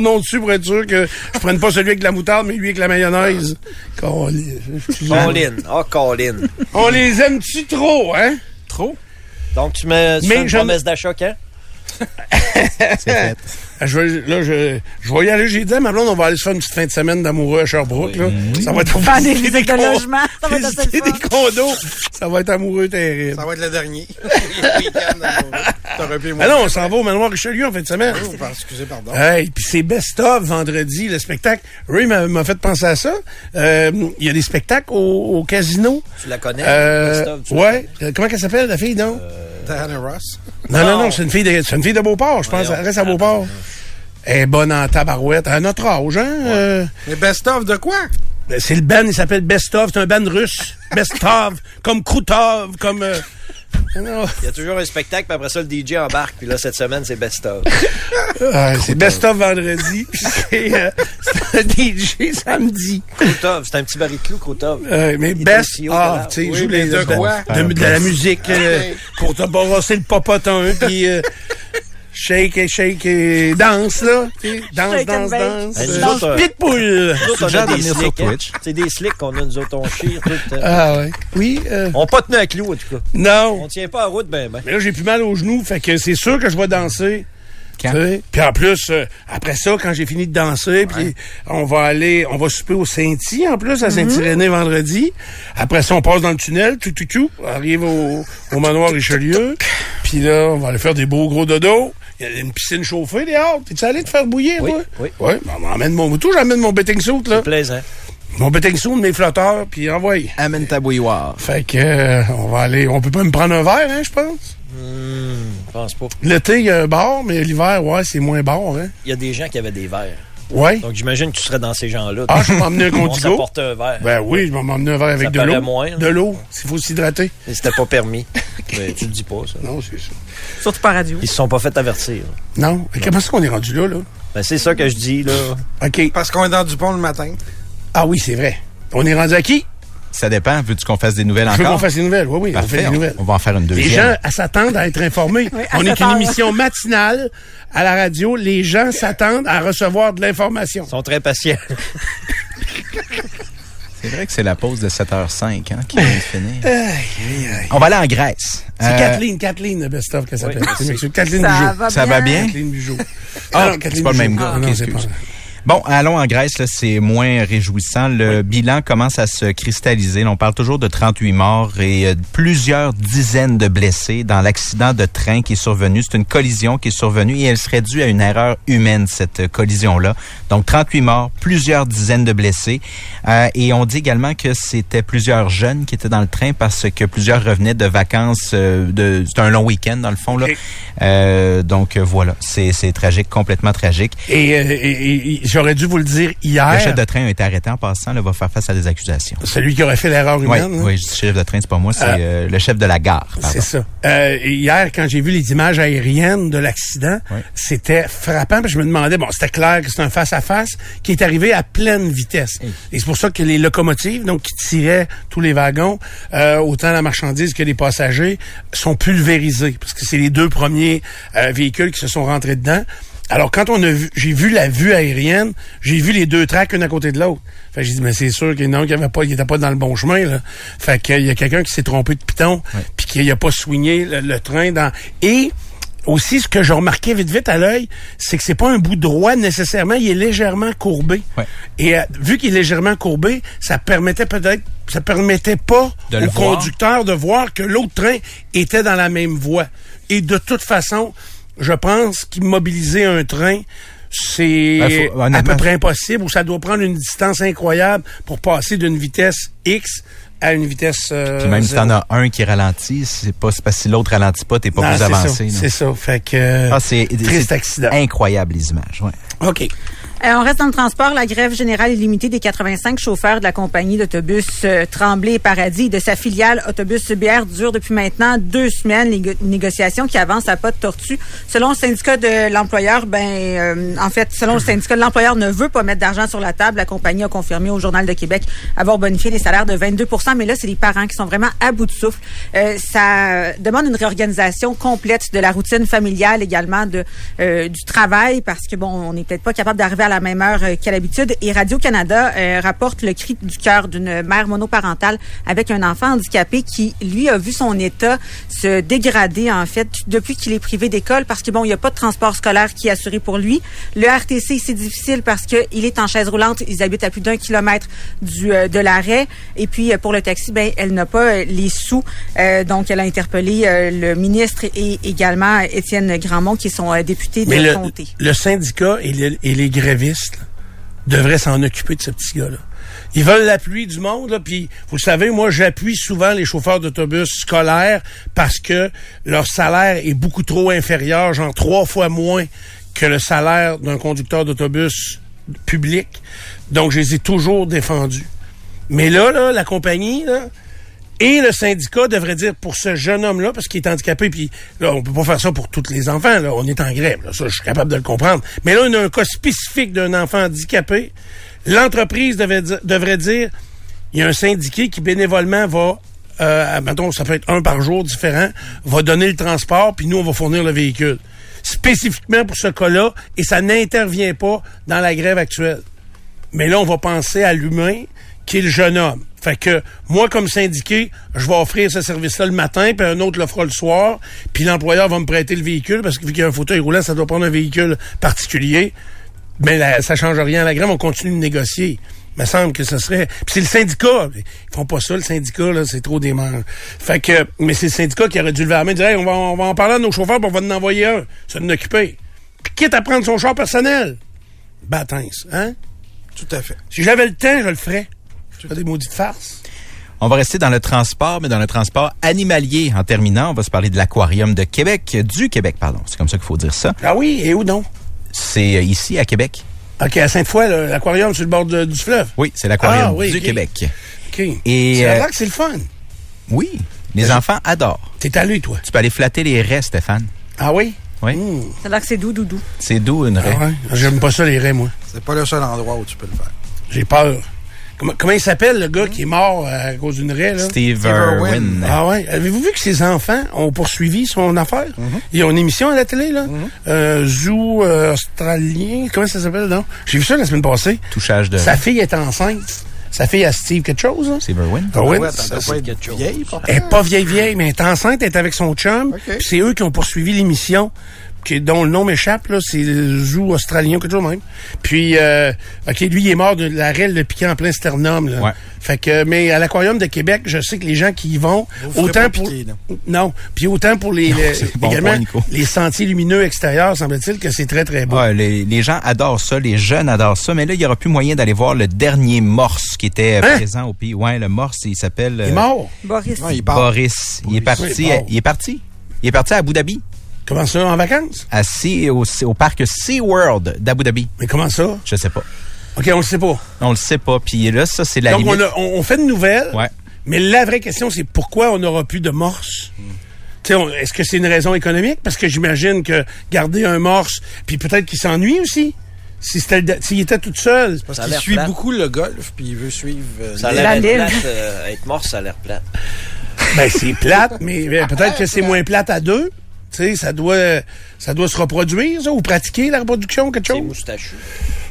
Nom dessus pour être sûr que je prenne pas celui avec la moutarde, mais lui avec la mayonnaise. Colin. Colin. Oh, Colin. On les aime-tu trop, hein? Trop? Donc, tu mets tu Mais fais une promesse d'achat quand? Je vais, là, je, je vais y aller. J'ai dit à ma blonde, on va aller se faire une petite fin de semaine d'amoureux à Sherbrooke. Là. Ça va être Faire des visites de con- logement, ça va être assez visiter le des condos. Ça va être amoureux terrible. Ça va être le dernier. Ah non, on s'en va au manoir Richelieu en fin de semaine. Oh, excusez, pardon. Hey, puis c'est best-of vendredi, le spectacle. Ray m'a m'a fait penser à ça. Euh, Il y a des spectacles au, au casino. Tu la connais? Euh, la ouais. Euh, Comment qu'elle s'appelle, la fille, non? Ross? non, non, non, c'est une fille de, c'est une fille de Beauport, je pense. Elle reste à Beauport. Elle est bonne en tabarouette. À notre âge, hein? Euh, Mais best-of de quoi? Ben, c'est le band, il s'appelle Best-of. C'est un band russe. Best-of. comme Krutov, comme... euh, non. Il y a toujours un spectacle, puis après ça, le DJ embarque. Puis là, cette semaine, c'est Best of. Ouais, c'est Best-of vendredi. puis c'est euh, un DJ samedi. Krutov, c'est un petit baril de clou, Krutov. Euh, mais Il best of, tu sais, il joue les de quoi? de, de la musique euh, pour te brosser le popotin puis euh, shake et shake et danse là, tu sais, danse Shake danse danse. Nous euh, euh, Pitbull. Slicks, hein. Twitch. C'est des slicks qu'on a, nous autres, on chire tout. euh. Ah ouais. Oui, euh, On pas tenu à clou, en tout cas. non. On tient pas à route, ben, ben. Mais là j'ai plus mal aux genoux, fait que c'est sûr que je vais danser. Puis en plus, euh, après ça, quand j'ai fini de danser, puis on va aller, on va souper au Saint-Y, en plus, à Saint-Irénée vendredi. Après ça, on passe dans le tunnel, tout, tout, tout, on arrive au, au manoir Richelieu. Puis là, on va aller faire des beaux gros dodos. Il y a une piscine chauffée dehors. T'es-tu allé te faire bouillir, Oui, toi? oui. Oui, ben, on emmène mon moto, j'emmène mon betting suit, là. Plaisant. Mon betting suit, mes flotteurs, puis envoie. Amène ta bouilloire. Fait que, euh, on va aller, on peut pas me prendre un verre, hein, je pense? Je pense pas. L'été, il y a un bar, mais l'hiver, ouais, c'est moins bar, hein. Il y a des gens qui avaient des verres. Ouais. Donc, j'imagine que tu serais dans ces gens-là. Ah, je vais m'emmener un On contigo. s'apportait un verre. Ben oui, je vais m'emmener un verre avec Ça de l'eau. moins, là. De l'eau, s'il faut s'hydrater. Mais C'était pas permis. Mais tu le dis pas, ça. Non, c'est ça. Surtout par radio. Ils se sont pas fait avertir. Non. Mais comment est-ce qu'on est rendu là, là? Ben, c'est ça que je dis, là. OK. Parce qu'on est dans Dupont le matin. Ah oui, c'est vrai. On est rendu à qui? Ça dépend. Veux-tu qu'on fasse des nouvelles Je veux qu'on encore? fasse des nouvelles. Oui, oui, on fait Parfait. des On, nouvelles. on va en faire une Les deuxième. gens à s'attendent à être informés. Oui, à on est une émission matinale à la radio. Les gens s'attendent à recevoir de l'information. Ils sont très patients. C'est vrai que c'est la pause de 7h05 hein, qui vient de finir. On va aller en Grèce. C'est Euh, Kathleen, Kathleen, le best-of qu'elle s'appelle. merci. C'est monsieur Kathleen Ça Bugeaud. va Ça bien. va bien? Kathleen Bugeaud. Ah, Kathleen c'est pas le même gars. Ah, Ok, non, c'est excuse. pas- Bon, allons en Grèce, là, c'est moins réjouissant. Le bilan commence à se cristalliser. On parle toujours de 38 morts et euh, plusieurs dizaines de blessés dans l'accident de train qui est survenu. C'est une collision qui est survenue et elle serait due à une erreur humaine, cette euh, collision-là. Donc, 38 morts, plusieurs dizaines de blessés. Euh, et on dit également que c'était plusieurs jeunes qui étaient dans le train parce que plusieurs revenaient de vacances. euh, de, c'est un long week-end, dans le fond. Là. Euh, donc, voilà, c'est, c'est tragique, complètement tragique. Et, euh, et- et- et j'aurais dû vous le dire hier. Le chef de train a été arrêté en passant, là, va faire face à des accusations. Celui qui aurait fait l'erreur Oui, humaine. hein? oui, je dis chef de train, c'est pas moi, c'est Euh, euh, le chef de la gare. C'est ça. Euh, hier, quand j'ai vu les images aériennes de l'accident, Oui. c'était frappant. Que je me demandais, bon, c'était clair que c'est un face-à-face qui est arrivé à pleine vitesse. Et c'est pour ça que les locomotives, donc qui tiraient tous les wagons, euh, autant la marchandise que les passagers, sont pulvérisés. Parce que c'est les deux premiers euh, véhicules qui se sont rentrés dedans. Alors, quand on a vu, j'ai vu la vue aérienne, j'ai vu les deux tracks une à côté de l'autre. Fait que j'ai dit, mais c'est sûr qu'il y en a un qui avait pas, il était pas dans le bon chemin, là. Fait qu'il y a quelqu'un qui s'est trompé de piton, puis qu'il a pas soigné le, le train dans, et, aussi, ce que j'ai remarqué vite vite à l'œil, c'est que c'est pas un bout droit nécessairement, il est légèrement courbé. Ouais. Et euh, vu qu'il est légèrement courbé, ça permettait peut-être, ça permettait pas De au voir. conducteur de voir que l'autre train était dans la même voie. Et de toute façon, je pense qu'immobiliser un train, c'est Ben, faut- à peu près impossible ou ça doit prendre une distance incroyable pour passer d'une vitesse X à une vitesse. euh, Puis même si t'en as un qui ralentit, c'est pas parce que si l'autre ralentit pas, t'es pas Non, plus avancé. C'est ça. Fait que. Ah, c'est triste accident. incroyable les images. Ouais. OK. Euh, on reste dans le transport. La grève générale illimitée des 85 chauffeurs de la compagnie d'autobus euh, Tremblay Paradis et de sa filiale Autobus CBR dure depuis maintenant deux semaines. Les go- négociations qui avancent à pas de tortue. Selon le syndicat de l'employeur, ben, euh, en fait, selon le syndicat de l'employeur ne veut pas mettre d'argent sur la table. La compagnie a confirmé au Journal de Québec avoir bonifié les salaires de 22 Mais là, c'est les parents qui sont vraiment à bout de souffle. Euh, ça demande une réorganisation complète de la routine familiale également de euh, du travail parce que bon, on n'est peut-être pas capable d'arriver à la même heure euh, qu'à l'habitude. Et Radio Canada euh, rapporte le cri du cœur d'une mère monoparentale avec un enfant handicapé qui lui a vu son état se dégrader en fait depuis qu'il est privé d'école parce que bon, il n'y a pas de transport scolaire qui est assuré pour lui. Le RTC c'est difficile parce que il est en chaise roulante. Ils habitent à plus d'un kilomètre du euh, de l'arrêt. Et puis pour le taxi, ben elle n'a pas les sous. Euh, donc elle a interpellé le ministre et également Étienne Grandmont qui sont députés de Mais le, comté. le syndicat et, le- et les grévistes devraient s'en occuper de ce petit gars-là. Ils veulent l'appui du monde, puis vous le savez, moi j'appuie souvent les chauffeurs d'autobus scolaires parce que leur salaire est beaucoup trop inférieur, genre trois fois moins que le salaire d'un conducteur d'autobus public. Donc je les ai toujours défendus. Mais là, la compagnie, et le syndicat devrait dire pour ce jeune homme-là, parce qu'il est handicapé, puis là, on peut pas faire ça pour tous les enfants, là, on est en grève, là, ça, je suis capable de le comprendre. Mais là, on a un cas spécifique d'un enfant handicapé. L'entreprise devrait dire, il y a un syndiqué qui bénévolement va, euh, mettons, ça peut être un par jour différent, va donner le transport, puis nous, on va fournir le véhicule. Spécifiquement pour ce cas-là, et ça n'intervient pas dans la grève actuelle. Mais là, on va penser à l'humain qui est le jeune homme. Fait que moi, comme syndiqué, je vais offrir ce service-là le matin, puis un autre le fera le soir, puis l'employeur va me prêter le véhicule, parce que vu qu'il y a un fauteuil roulant, ça doit prendre un véhicule particulier. Mais là, ça change rien à la grève, on continue de négocier. Il me semble que ce serait. Puis c'est le syndicat. Ils font pas ça, le syndicat, là, c'est trop dément. Fait que. Mais c'est le syndicat qui aurait dû lever la main et dire Hey, on va, on va en parler à nos chauffeurs, puis on va en envoyer un. Ça nous occuper. Puis quitte à prendre son char personnel. Bâtins, hein? Tout à fait. Si j'avais le temps, je le ferais. C'est pas des maudites farces? On va rester dans le transport, mais dans le transport animalier. En terminant, on va se parler de l'aquarium de Québec, du Québec, pardon. C'est comme ça qu'il faut dire ça. Ah oui, et où donc? C'est euh, ici à Québec. OK, à Sainte-Foy, là, l'aquarium sur le bord de- du fleuve. Oui, c'est l'aquarium Ah, oui, du. Québec. OK. Et, C'est euh, là que c'est le fun. Oui, les enfants adorent. T'es allé, toi? Tu peux aller flatter les raies, Stéphane. Ah oui? Oui, Hmm. Ça a l'air que c'est doux, doudou. c'est doux une raie. Ah ouais? J'aime pas ça, les raies, moi. C'est pas le seul endroit où tu peux le faire. J'ai peur. Comment, comment il s'appelle, le gars qui est mort à cause d'une raie, là? Steve Irwin. Ah ouais. Avez-vous vu que ses enfants ont poursuivi son affaire? Ils ont une émission à la télé, là. Euh, Zoo euh, australien. Comment ça s'appelle, non? J'ai vu ça la semaine passée. Touchage de Sa fille est enceinte. Sa fille a Steve quelque chose, hein? Steve Irwin. Irwin, ouais, ça, ça doit c'est- vieille, pas Elle est pas vieille vieille, mais elle est enceinte, elle est avec son chum. OK. Puis c'est eux qui ont poursuivi l'émission, qui, dont le nom m'échappe, là, c'est le zoo australien, quelque chose de même. Puis, euh, OK, lui, il est mort de la raie le piquant en plein sternum. Là. Ouais. Fait que, mais à l'aquarium de Québec, je sais que les gens qui y vont, Vous autant pour... piquer, non. non, puis autant pour les, les- c'est bon également point, les sentiers lumineux extérieurs, semble-t-il que c'est très, très beau. Ouais, les, les gens adorent ça, les jeunes adorent ça, mais là, il n'y aura plus moyen d'aller voir le dernier morse qui était euh, Hein? présent au pays. Ouais, le morse, il s'appelle Il euh, est mort? Boris. Non, il. Boris. Il est parti. Oui. Il est parti. Il est parti à Abu Dhabi, Comment ça, en vacances? à Sea- au, au parc SeaWorld d'Abu Dhabi. Mais comment ça? Je sais pas. OK, on le sait pas. On le sait pas. Puis là, ça, c'est la Donc, limite. on, a- on- on fait de nouvelles. Ouais. Mais la vraie question, c'est pourquoi on n'aura plus de morse? Tu sais, on- Est-ce que c'est une raison économique? Parce que j'imagine que garder un morse, puis peut-être qu'il s'ennuie aussi. Si S'il était tout seul. Parce qu'il suit plate. beaucoup le golf, puis il veut suivre... euh, Ça a La plate. euh, être mort, ça a l'air plate. Ben, c'est plate, mais mais peut-être que c'est moins plate à deux. Tu sais, ça doit, ça doit se reproduire, ça, ou pratiquer la reproduction, quelque C'est chose? moustachu.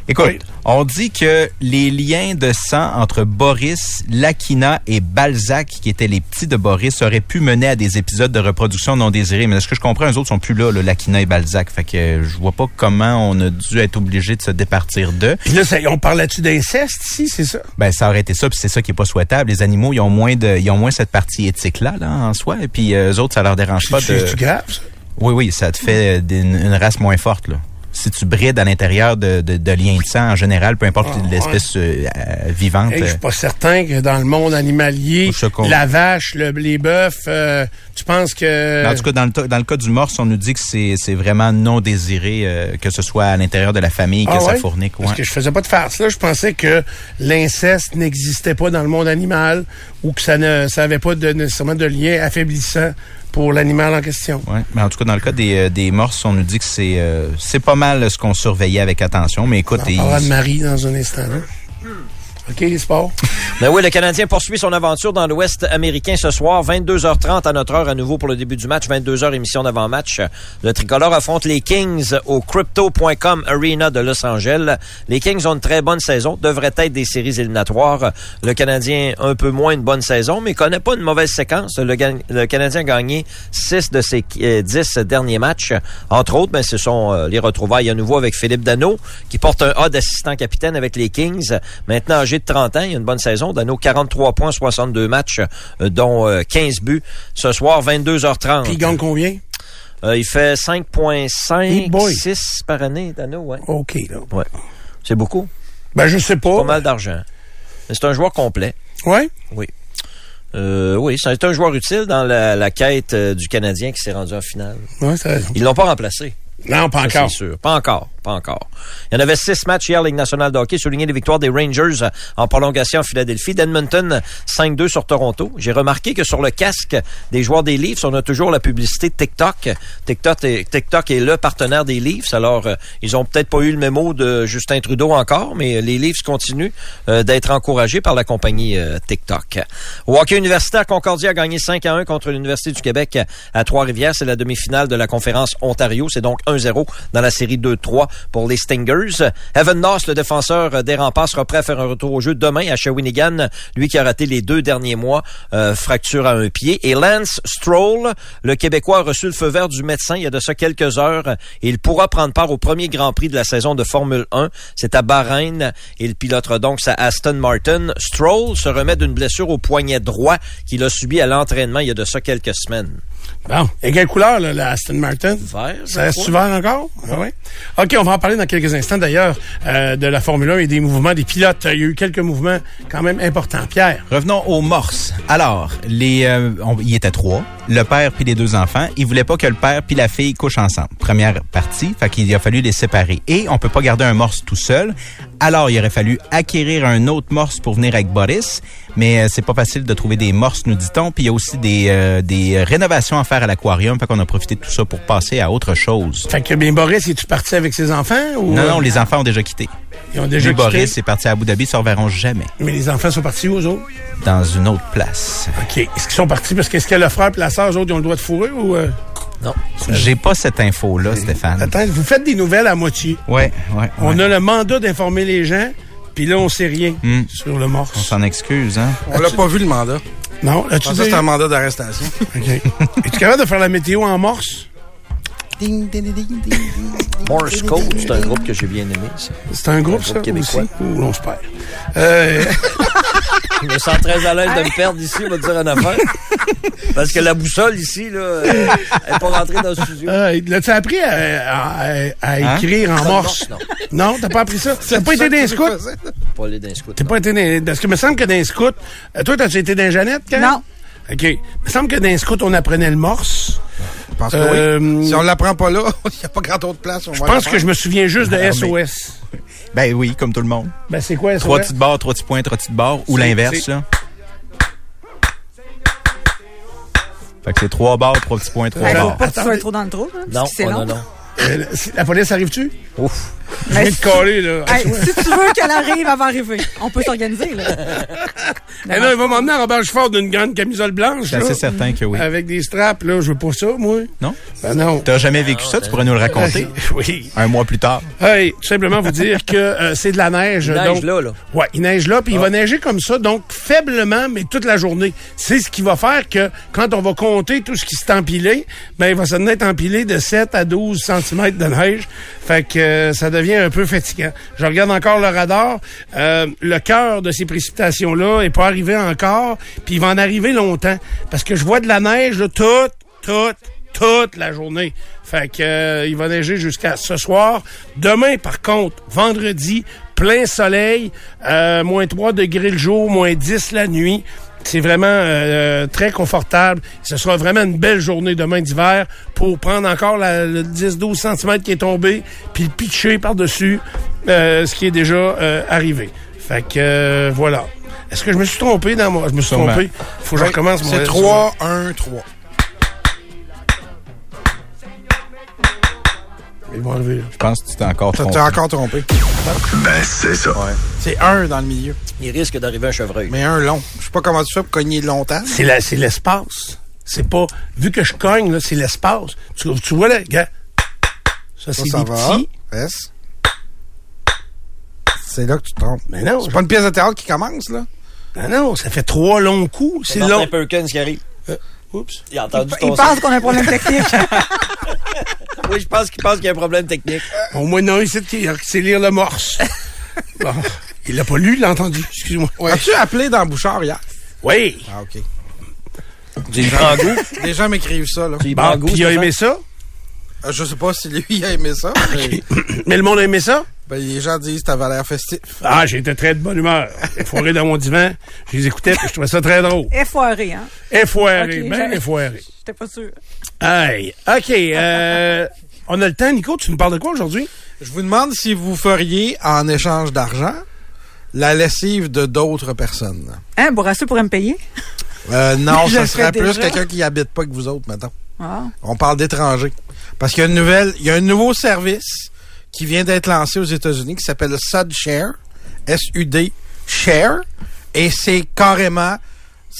Écoute, Oui. on dit que les liens de sang entre Boris, Lakina et Balzac, qui étaient les petits de Boris, auraient pu mener à des épisodes de reproduction non désirés. Mais ce que je comprends, eux autres sont plus là, le Lakina et Balzac. Fait que euh, je vois pas comment on a dû être obligé de se départir d'eux. Puis là, ça- on là-dessus d'inceste ici, c'est ça? Ben, ça aurait été ça, puis c'est ça qui est pas souhaitable. Les animaux, ils ont moins de, ils ont moins cette partie éthique-là, là, en soi. Et puis, euh, eux autres, ça leur dérange pas de... c'est grave, ça? Oui, oui, ça te fait d'une- une race moins forte, là. Si tu brides à l'intérieur de, de, de liens de sang en général, peu importe Ah, l'espèce euh, euh, vivante. Hey, je euh, suis pas certain que dans le monde animalier, la vache, le- les bœufs, euh, tu penses que... En tout cas, dans le, dans le cas du morse, on nous dit que c'est vraiment non désiré, euh, que ce soit à l'intérieur de la famille, que Ah ça ouais? fournique. Parce ouais. que je faisais pas de farce là. Je pensais que l'inceste n'existait pas dans le monde animal ou que ça ne ça avait pas de, nécessairement de lien affaiblissant pour l'animal en question. Ouais, mais en tout cas, dans le cas des, euh, des morses, on nous dit que c'est euh, c'est pas mal ce qu'on surveillait avec attention. Mais écoute, On ils- parlera de Marie dans un instant. là. OK, les sports? Ben oui, le Canadien poursuit son aventure dans l'Ouest américain ce soir, 22h30 à notre heure à nouveau pour le début du match, 22h émission d'avant-match. Le tricolore affronte les Kings au Crypto.com Arena de Los Angeles. Les Kings ont une très bonne saison, devraient être des séries éliminatoires. Le Canadien un peu moins une bonne saison, mais connaît pas une mauvaise séquence. Le, Canadien a gagné 6 de ses euh, 10 derniers matchs. Entre autres, ben, ce sont euh, les retrouvailles à nouveau avec Philippe Dano, qui porte un A d'assistant capitaine avec les Kings. Maintenant de 30 ans, il a une bonne saison. Dano, 43 points, 62 matchs, euh, dont euh, 15 buts. Ce soir, 22h30. Puis il gagne combien? Euh, il fait Hey 5,5, boy. 6 par année, Dano, ouais. OK, là. Ouais. C'est beaucoup. Ben, je sais pas. Pas mal d'argent. Mais C'est un joueur complet. Ouais? Euh, oui, c'est un joueur utile dans la, la quête euh, du Canadien qui s'est rendu en finale. Ouais. Ils l'ont pas remplacé. Non, pas encore. C'est sûr. Pas encore. Pas encore. Il y en avait six matchs hier, Ligue nationale de hockey, souligné les victoires des Rangers euh, en prolongation à Philadelphie. D'Edmonton, 5-2 sur Toronto. J'ai remarqué que sur le casque des joueurs des Leafs, on a toujours la publicité TikTok. TikTok est, TikTok est le partenaire des Leafs. Alors, euh, ils ont peut-être pas eu le mémo de Justin Trudeau encore, mais les Leafs continuent euh, d'être encouragés par la compagnie euh, TikTok. Au hockey universitaire, Concordia a gagné 5 à 1 contre l'Université du Québec à Trois-Rivières. C'est la demi-finale de la conférence Ontario. C'est donc 1-0 dans la série 2-3 pour les Stingers. Evan Noss, le défenseur des remparts, sera prêt à faire un retour au jeu demain à Shawinigan. Lui qui a raté les deux derniers mois, euh, fracture à un pied. Et Lance Stroll, le Québécois, a reçu le feu vert du médecin il y a de ça quelques heures. Il pourra prendre part au premier Grand Prix de la saison de Formule 1. C'est à Bahreïn. Il pilotera donc sa Aston Martin. Stroll se remet d'une blessure au poignet droit qu'il a subi à l'entraînement il y a de ça quelques semaines. Bon. Et quelle couleur, là, la Aston Martin? Vert, Ça reste vert encore? Ah ouais. OK, on va en parler dans quelques instants, d'ailleurs, euh, de la Formule 1 et des mouvements des pilotes. Il y a eu quelques mouvements quand même importants. Pierre? Revenons aux morses. Alors, les, euh, on- il était trois, le père puis les deux enfants. Ils voulaient pas que le père puis la fille couchent ensemble. Première partie, fait qu'il a fallu les séparer. Et on peut pas garder un morse tout seul. Alors, il aurait fallu acquérir un autre morse pour venir avec Boris. Mais euh, c'est pas facile de trouver des morses, nous dit-on. Puis il y a aussi des, euh, des rénovations à faire à l'aquarium. Fait qu'on a profité de tout ça pour passer à autre chose. Fait que, bien, Boris, es-tu parti avec ses enfants? Ou, Non, euh, non, les enfants ont déjà quitté. Ils ont déjà Lui, quitté? Boris est parti à Abu Dhabi, ils se reverront jamais Mais les enfants sont partis aux autres? dans une autre place. OK. Est-ce qu'ils sont partis? Parce qu'est-ce que le frère et la sœur, eux autres, ils ont le droit de fourrer ou... euh? Non. J'ai pas cette info-là, Stéphane. Attends, vous faites des nouvelles à moitié. Ouais, ouais. On a le mandat d'informer les gens, puis là, on sait rien Hmm. sur le morse. On s'en excuse, hein? On l'a pas vu, le mandat. Non, là-tu pensais que c'était un mandat d'arrestation. OK. Es-tu capable de faire la météo en morse? Morse Code, c'est un groupe que j'ai bien aimé. ça. C'est un groupe, Un ça, groupe québécois. aussi? Ou on se perd? Euh, Je me sens très à l'aise de me perdre ici, on va dire une affaire. Parce que la boussole ici, là, elle n'est pas rentrée dans le studio. euh, L'as-tu appris à, à- à Hein? écrire en morse? Non, Non, t'as pas appris ça? T'as pas été dans les scouts? pas les scouts. T'as non. pas été dans... Parce que me semble que dans les scouts... euh, Toi, t'as-tu été dans Jeannette, Karen? Non. OK. me semble que dans les scouts, on apprenait le morse. Pense que Euh, oui. Si on l'apprend pas là, il n'y a pas grand autre place. Je pense que je me souviens juste de Ah, mais- SOS. Ben oui, comme tout le monde. Ben, c'est quoi SOS? Trois petites barres, trois petits points, trois petites barres, ou l'inverse, là. Fait que c'est trois barres, trois petits points, trois barres. pas que tu Attendez. sois trop dans le trou. hein, Non, oh, long. non, non. Euh, la police arrive-tu? Ouf. Je viens de coller, là. Hey, si tu veux qu'elle arrive, elle va arriver. On peut s'organiser, là. Eh là, il va m'emmener en Robert fort d'une grande camisole blanche, assez certain que oui. Avec des straps, là. Je veux pas ça, moi. Non? Ben non. T'as jamais vécu ça? Tu pourrais nous le raconter? Oui. un mois plus tard. Hey, tout simplement vous dire que euh, c'est de la neige. Il neige donc, là, là. Ouais, il neige là, puis il va neiger comme ça, donc faiblement, mais toute la journée. C'est ce qui va faire que quand on va compter tout ce qui s'est empilé, ben il va se être empilé de 7 à 12 cm de neige. Fait que euh, ça devient un peu fatigant. Je regarde encore le radar. Euh, le cœur de ces précipitations-là est pas arrivé encore, puis il va en arriver longtemps. Parce que je vois de la neige, là, toute, toute, toute la journée. Fait que euh, il va neiger jusqu'à ce soir. Demain, par contre, vendredi, plein soleil, euh, moins 3 degrés le jour, moins 10 la nuit. C'est vraiment euh, très confortable. Ce sera vraiment une belle journée demain d'hiver pour prendre encore la, le 10-12 cm qui est tombé, puis le pitcher par-dessus, euh, ce qui est déjà euh, arrivé. Fait que euh, voilà. Est-ce que je me suis trompé dans moi? Je me suis Sûrement. trompé? Faut que je recommence mon C'est 3, 1, 3. Ils vont là. Je pense que tu t'es encore trompé. t'es encore trompé. Ben, c'est ça. C'est 1 dans le milieu, Il risque d'arriver un chevreuil. mais un long. Je sais pas comment tu fais pour cogner longtemps. C'est la- c'est l'espace. C'est pas. Vu que je cogne, là, c'est l'espace. Tu, tu vois là, gars? Ça, Ça, c'est ça des va. petits. Yes. C'est là que tu te trompes. Mais non, C'est pas une pièce de théâtre qui commence, là? Non, non, ça fait trois longs coups. C'est long. Perkins qui arrive. Oups. Il a entendu Il ton pense qu'on a un problème technique. Oui, je pense qu'il pense qu'il y a un problème technique. Au moins, non, qui sait lire le morse. bon. Il l'a pas lu, il l'a entendu. Excuse-moi. As-tu appelé dans Bouchard hier? Oui. Ah, OK. Prends goût. Les gens m'écrivent ça, là. Bon, puis il a aimé ça. Euh, Je sais pas si lui a aimé ça. mais, Mais le monde a aimé ça? Ben, les gens disent que t'avais l'air festif. Ah, j'étais très de bonne humeur. Foiré dans mon divan. Je les écoutais, puis je trouvais ça très drôle. Effoiré, hein? Effoiré, Ok, ben effoiré. J'étais pas sûre. Aïe. OK. Euh, on a le temps, Nico. Tu nous parles de quoi aujourd'hui? Je vous demande si vous feriez, en échange d'argent, la lessive de d'autres personnes. Hein, Bourrassou pourrait me payer? Euh, non, ça serait plus quelqu'un qui habite pas que vous autres, maintenant. Ah. On parle d'étrangers. Parce qu'il y a une nouvelle, il y a un nouveau service qui vient d'être lancé aux États-Unis qui s'appelle SUD-Share. S-U-D Share. Et c'est carrément,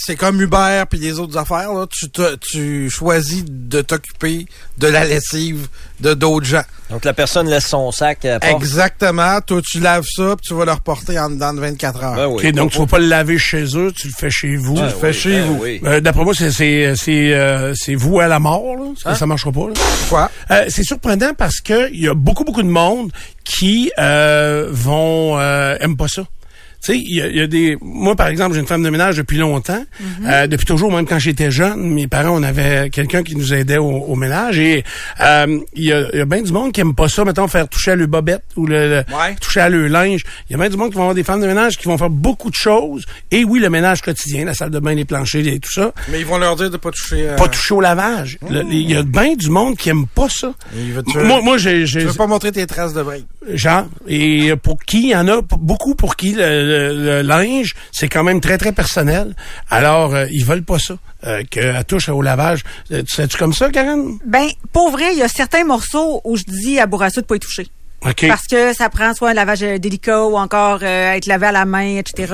c'est comme Uber puis les autres affaires, là. Tu, te- tu choisis de t'occuper de la lessive de d'autres gens. Donc, la personne laisse son sac à la porte. Exactement. Toi, tu laves ça puis tu vas le reporter en dedans de 24 heures. Ben oui. OK, donc tu vas pas le laver chez eux, tu le fais chez vous. Ben le fais oui, chez ben vous. oui. Euh, D'après moi, c'est c'est c'est euh, c'est vous à la mort. Là. Ça, ça marchera pas. là. Quoi? Euh, c'est surprenant parce que il y a beaucoup beaucoup de monde qui euh, vont euh, aiment pas ça. Tu sais, il y, y a des. Moi, par exemple, j'ai une femme de ménage depuis longtemps, Euh, depuis toujours, même quand j'étais jeune. Mes parents, on avait quelqu'un qui nous aidait au, au ménage et euh, il y a, y a bien du monde qui aime pas ça, mettons, faire toucher à le bobette ou le, le- Ouais. toucher à le linge. Il y a bien du monde qui vont avoir des femmes de ménage qui vont faire beaucoup de choses. Et oui, le ménage quotidien, la salle de bain, les planchers et tout ça. Mais ils vont leur dire de pas toucher. euh, Pas toucher au lavage. Le- Il y a bien du monde qui aime pas ça. Tu- Moi, moi j'ai, Tu veux pas montrer tes traces de break. genre, et pour qui, il y en a beaucoup pour qui le, le- linge, c'est quand même très, très personnel. Alors, euh, ils veulent pas ça, euh, qu'elle touche au lavage. Euh, tu sais-tu comme ça, Karen? Ben, pour vrai, il y a certains morceaux où je dis à Bourrassou de pas y toucher. Parce que ça prend soit un lavage euh, délicat ou encore euh, être lavé à la main, etc.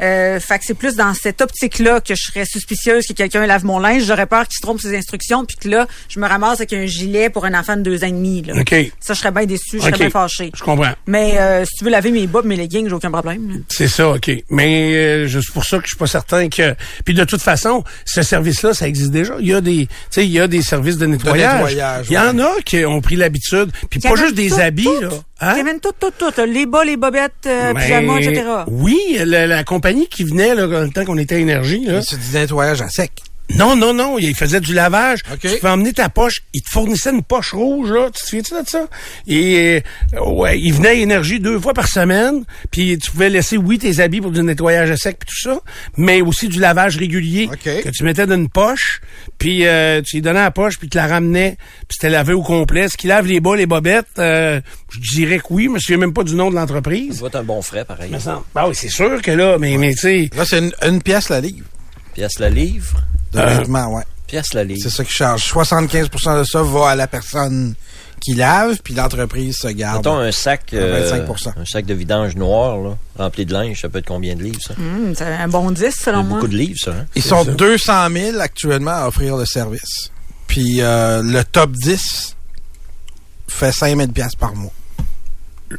Euh, fait que c'est plus dans cette optique-là que je serais suspicieuse que quelqu'un lave mon linge. J'aurais peur qu'il se trompe ses instructions, puis que là, je me ramasse avec un gilet pour un enfant de deux ans et demi. Là. Ça, je serais bien déçue, je serais bien fâchée. Je comprends. Mais euh, si tu veux laver mes bas, mes leggings, j'ai aucun problème. C'est ça, OK. Mais euh, c'est pour ça que je suis pas certain que... Puis de toute façon, ce service-là, ça existe déjà. Il y a des, tu sais, il y a des services de nettoyage. nettoyage, il y en a qui ont pris l'habitude. Puis pas juste des tout, habits, tout. Là. Hein? Tout, tout, tout. Les bas, les bobettes, euh, Ben, pyjamas, etc. Oui, la, la compagnie qui venait là, dans le temps qu'on était à Énergie, là, C'est du nettoyage à sec. Non, non, non, il faisait du lavage. OK. Tu pouvais emmener ta poche. Il te fournissait une poche rouge, là. Tu te souviens-tu de ça? Et euh, ouais, il venait à Énergie deux fois par semaine. Puis tu pouvais laisser, oui, tes habits pour du nettoyage à sec puis tout ça, mais aussi du lavage régulier OK. que tu mettais dans une poche. Puis euh, tu lui donnais la poche, puis tu la ramenais. Puis c'était lavé au complet. Ce qui lave les bas, les bobettes, euh, je dirais que oui, mais je ne même pas du nom de Ça l'entreprise. doit être un bon frais, pareil. Me semble. Ah oui, c'est sûr que là, mais, mais tu sais... Là, c'est une, une pièce la livre. Pièce la livre? De vêtements, ouais. Pièce la livre. C'est ça qui charge. 75% de ça va à la personne qui lave, puis l'entreprise se garde. Mettons un sac, euh, 25%. un sac de vidange noir, là, rempli de linge, ça peut être combien de livres, ça? Hum, c'est un bon 10, selon C'est moi. beaucoup de livres, ça, hein? Ils sont 200 000 actuellement à offrir le service. Puis euh, le top 10 fait 5 000 piastres par mois.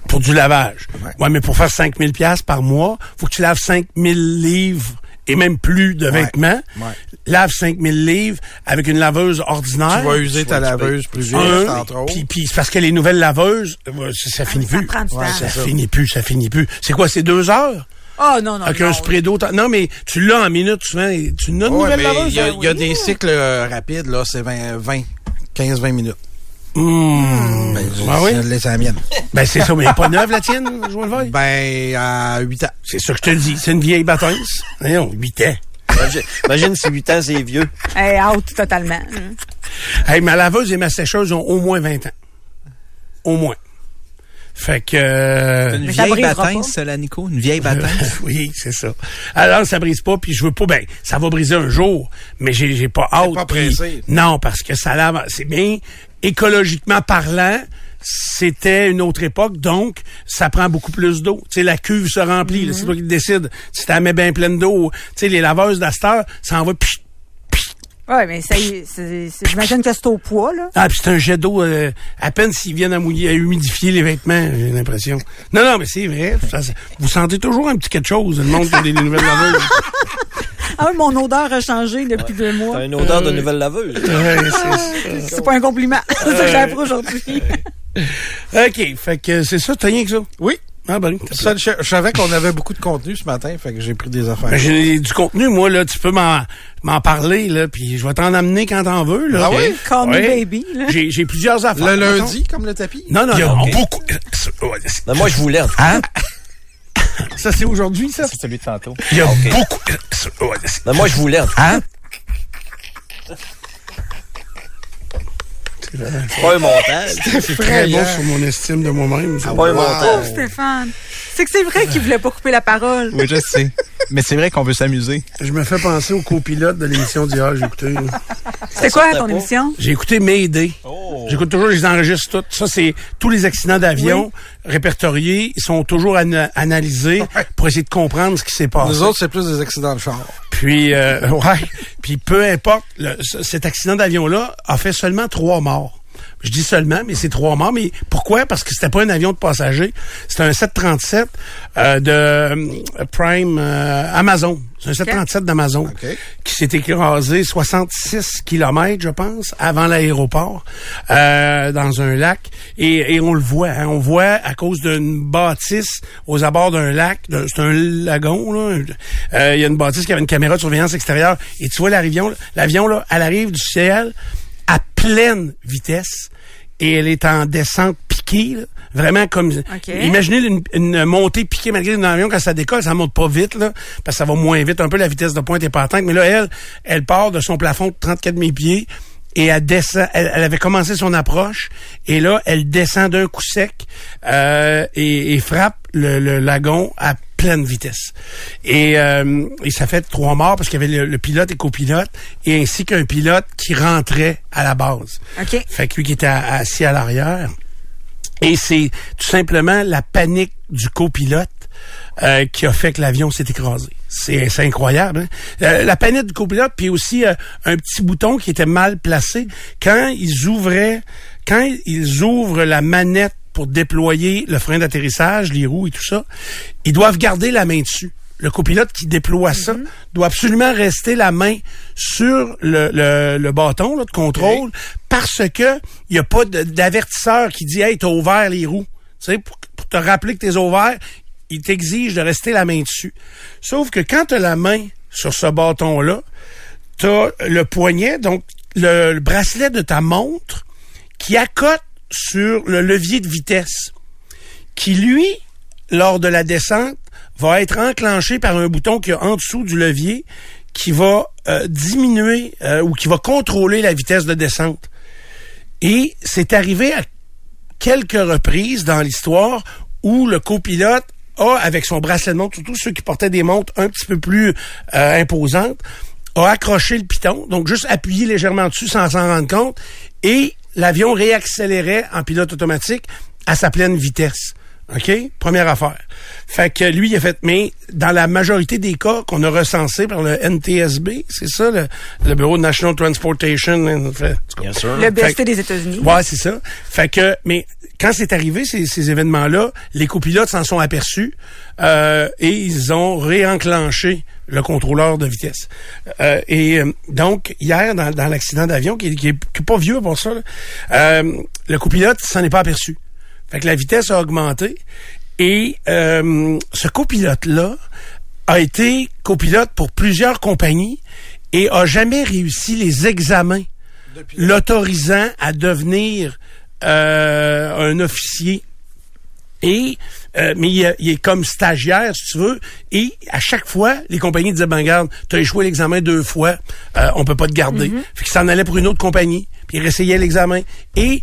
pour du lavage. Ouais. Ouais, mais pour faire 5000 pièces par mois, faut que tu laves 5000 livres et même plus de Ouais. vêtements. Ouais. Lave 5000 livres avec une laveuse ordinaire. Tu vas user ta laveuse plus vite, entre autres. puis, puis c'est parce que les nouvelles laveuses, euh, ça, ça finit ça plus. prend du Ouais, temps. Ça c'est ça. finit plus, ça finit plus. C'est quoi, c'est deux heures? Oh, non, non. avec non. un spray d'eau. Non, mais tu l'as en minutes souvent. Tu n'as une Ouais, nouvelle mais laveuse? il y a, hein? y a des cycles euh, rapides, là, c'est 20, 20 15-20 minutes. Hmm. Ben, je, Ah oui? je laisse la mienne. Ben, c'est ça, mais elle est pas neuve, la tienne, Joël Voigt? Ben, à 8 ans. C'est ça que je te dis. C'est une vieille bâtisse. Voyons, 8 ans. Imagine, imagine si 8 ans, c'est vieux. Hey, out totalement. Hey, ma laveuse et ma sécheuse ont au moins 20 ans. Au moins. Fait que... euh, Une vieille brisera bâtisse, là, Nico? Une vieille bâtisse? oui, c'est ça. Alors, ça brise pas, puis je veux pas... Ben, ça va briser un jour, mais j'ai j'ai pas hâte. pas pressé. Non, parce que ça lave... C'est bien, écologiquement parlant, c'était une autre époque, donc ça prend beaucoup plus d'eau. Tu sais, la cuve se remplit, c'est toi qui décides. Si tu la mets bien pleine d'eau, tu sais, les laveuses d'Astor, ça envoie... pich, Ouais, mais ça, j'imagine que c'est au poids, là. Ah, puis c'est un jet d'eau euh, à peine s'ils viennent à mouiller, à humidifier les vêtements, j'ai l'impression. Non, non, mais c'est vrai. ça, vous sentez toujours un petit quelque chose, le monde qui a des nouvelles laveuses. Ah oui, mon odeur a changé depuis deux mois. T'as une odeur de nouvelle laveuse. Ouais, c'est pas un compliment. c'est ça que j'ai appris aujourd'hui. OK, fait que c'est ça, t'as rien que ça? Oui. Ah ben, Ça, je, je savais qu'on avait beaucoup de contenu ce matin, fait que j'ai pris des affaires. Ben, j'ai du contenu, moi, là, tu peux m'en, m'en parler, là, puis je vais t'en amener quand t'en veux, là. Ah oui? Call me Ouais. baby, là. J'ai, j'ai plusieurs affaires. le mettons. lundi, comme le tapis? Non, non, Il y a non. beaucoup. Mais moi, je voulais. Hein? Ça, c'est aujourd'hui, ça? C'est celui de tantôt. Il y a beaucoup. Mais moi, je voulais. Hein? C'est pas un montage. C'est très bon sur mon estime de moi-même. ça. Pas un Wow. montage. Stéphane. C'est que c'est vrai qu'il voulait pas couper la parole. Oui, je sais. Mais c'est vrai qu'on veut s'amuser. Je me fais penser au copilote de l'émission d'hier, j'ai écouté. C'était quoi ton pas. émission? J'ai écouté Mayday. J'écoute toujours, je les enregistre toutes. Ça, c'est tous les accidents d'avion répertoriés. Ils sont toujours ana- analysés pour essayer de comprendre ce qui s'est passé. Nous autres, c'est plus des accidents de char. Puis, euh, ouais. Puis, peu importe, le- cet accident d'avion-là a fait seulement trois morts. Je dis seulement, mais c'est trois morts. Mais pourquoi? Parce que c'était pas un avion de passagers. C'était un 737 euh, de euh, Prime euh, Amazon. C'est un 737 d'Amazon OK. qui s'est écrasé 66 kilomètres, je pense, avant l'aéroport, euh, dans un lac. Et, et on le voit. hein. on voit à cause d'une bâtisse aux abords d'un lac. C'est un lagon, là. Euh, Il y a une bâtisse qui avait une caméra de surveillance extérieure. Et tu vois l'avion, l'avion, là, elle arrive du ciel à pleine vitesse. Et elle est en descente piquée, là. vraiment comme... Imaginez une, une montée piquée malgré un avion, quand ça décolle, ça monte pas vite, là, parce que ça va moins vite. Un peu la vitesse de pointe est pas atteinte. Mais là, elle, elle part de son plafond de 34 000 pieds et elle descend. Elle, elle avait commencé son approche et là, elle descend d'un coup sec euh, et, et frappe le, le lagon à pleine vitesse. Et, euh, et ça fait trois morts parce qu'il y avait le, le pilote et copilote et ainsi qu'un pilote qui rentrait à la base. OK. Fait que lui qui était à- assis à l'arrière. Et c'est tout simplement la panique du copilote euh, qui a fait que l'avion s'est écrasé. C'est c'est incroyable. hein? Euh, la panique du copilote, puis aussi euh, un petit bouton qui était mal placé. Quand ils ouvraient, quand ils ouvrent la manette pour déployer le frein d'atterrissage, les roues et tout ça, ils doivent garder la main dessus. Le copilote qui déploie ça doit absolument rester la main sur le, le, le bâton là, de contrôle parce que il n'y a pas d'avertisseur qui dit Hey, t'as ouvert les roues. Tu sais, pour, pour te rappeler que t'es ouvert, il t'exige de rester la main dessus. Sauf que quand tu as la main sur ce bâton-là, tu as le poignet, donc le, le bracelet de ta montre qui accote sur le levier de vitesse, qui lui, lors de la descente, va être enclenché par un bouton qui est en dessous du levier qui va euh, diminuer euh, ou qui va contrôler la vitesse de descente. Et c'est arrivé à quelques reprises dans l'histoire où le copilote a, avec son bracelet de montre, surtout ceux qui portaient des montres un petit peu plus euh, imposantes, a accroché le piton, donc juste appuyé légèrement dessus sans s'en rendre compte, et l'avion réaccélérait en pilote automatique à sa pleine vitesse. OK? Première affaire. Fait que lui, il a fait, mais dans la majorité des cas qu'on a recensés par le NTSB, c'est ça, le, le Bureau de National Transportation, hein, fait, en tout cas. Bien sûr. Le BST des États-Unis. Ouais, c'est ça. Fait que, mais quand c'est arrivé ces, ces événements-là, les copilotes s'en sont aperçus euh, et ils ont réenclenché le contrôleur de vitesse. Euh, et euh, donc hier dans, dans l'accident d'avion qui, est- qui, est, qui est pas vieux pour ça, là, euh, le copilote s'en est pas aperçu. Fait que la vitesse a augmenté et euh, ce copilote-là a été copilote pour plusieurs compagnies et a jamais réussi les examens l'autorisant à devenir euh, un officier. Et euh, mais il, est- il est comme stagiaire, si tu veux. Et à chaque fois, les compagnies disaient ben garde, t'as échoué l'examen deux fois, euh, on peut pas te garder. Fait qu'il s'en allait pour une autre compagnie, puis il réessayait l'examen. Et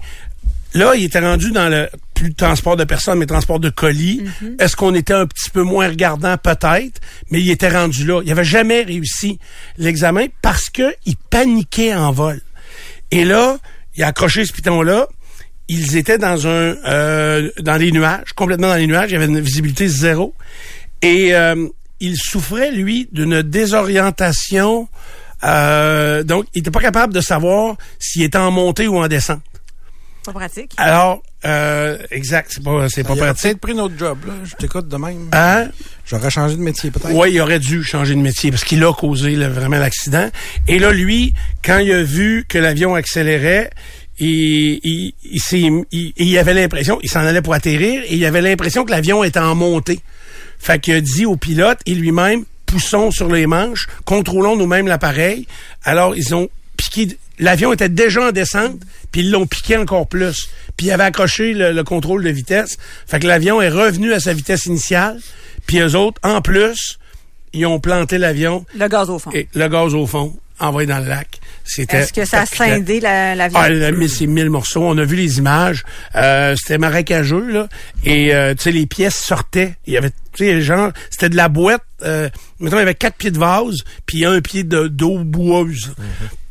là, il était rendu dans le plus de transport de personnes, mais transport de colis. Est-ce qu'on était un petit peu moins regardant? Peut-être, mais il était rendu là. Il avait jamais réussi l'examen parce que il paniquait en vol. Et là, il a accroché ce piton-là. Ils étaient dans un euh, dans les nuages, complètement dans les nuages. Il y avait une visibilité zéro. Et euh, il souffrait, lui, d'une désorientation. Euh, donc, il n'était pas capable de savoir s'il était en montée ou en descente. Pas pratique. Alors, euh, exact, c'est pas, c'est pas pratique. peut-être pris notre job, là. Je t'écoute de même. Hein? J'aurais changé de métier, peut-être. Oui, il aurait dû changer de métier parce qu'il a causé là, vraiment l'accident. Et là, lui, quand il a vu que l'avion accélérait, il, il, il, s'est- il- il avait l'impression, il s'en allait pour atterrir, et il avait l'impression que l'avion était en montée. Fait qu'il a dit au pilote et lui-même, poussons sur les manches, contrôlons nous-mêmes l'appareil. Alors, ils ont piqué, l'avion était déjà en descente, puis ils l'ont piqué encore plus. Puis il avait accroché le, le contrôle de vitesse. Fait que l'avion est revenu à sa vitesse initiale, puis eux autres, en plus, ils ont planté l'avion Le gaz au fond. et le gaz au fond, envoyé dans le lac. C'était Est-ce que ça a scindé la- l'avion? Ah, elle a mis ses mille morceaux. On a vu les images. Euh, c'était marécageux, là. Et, euh, tu sais, les pièces sortaient. Il y avait, tu sais, genre, c'était de la boîte. Euh, mettons, il y avait quatre pieds de vase, puis un pied de- d'eau boueuse.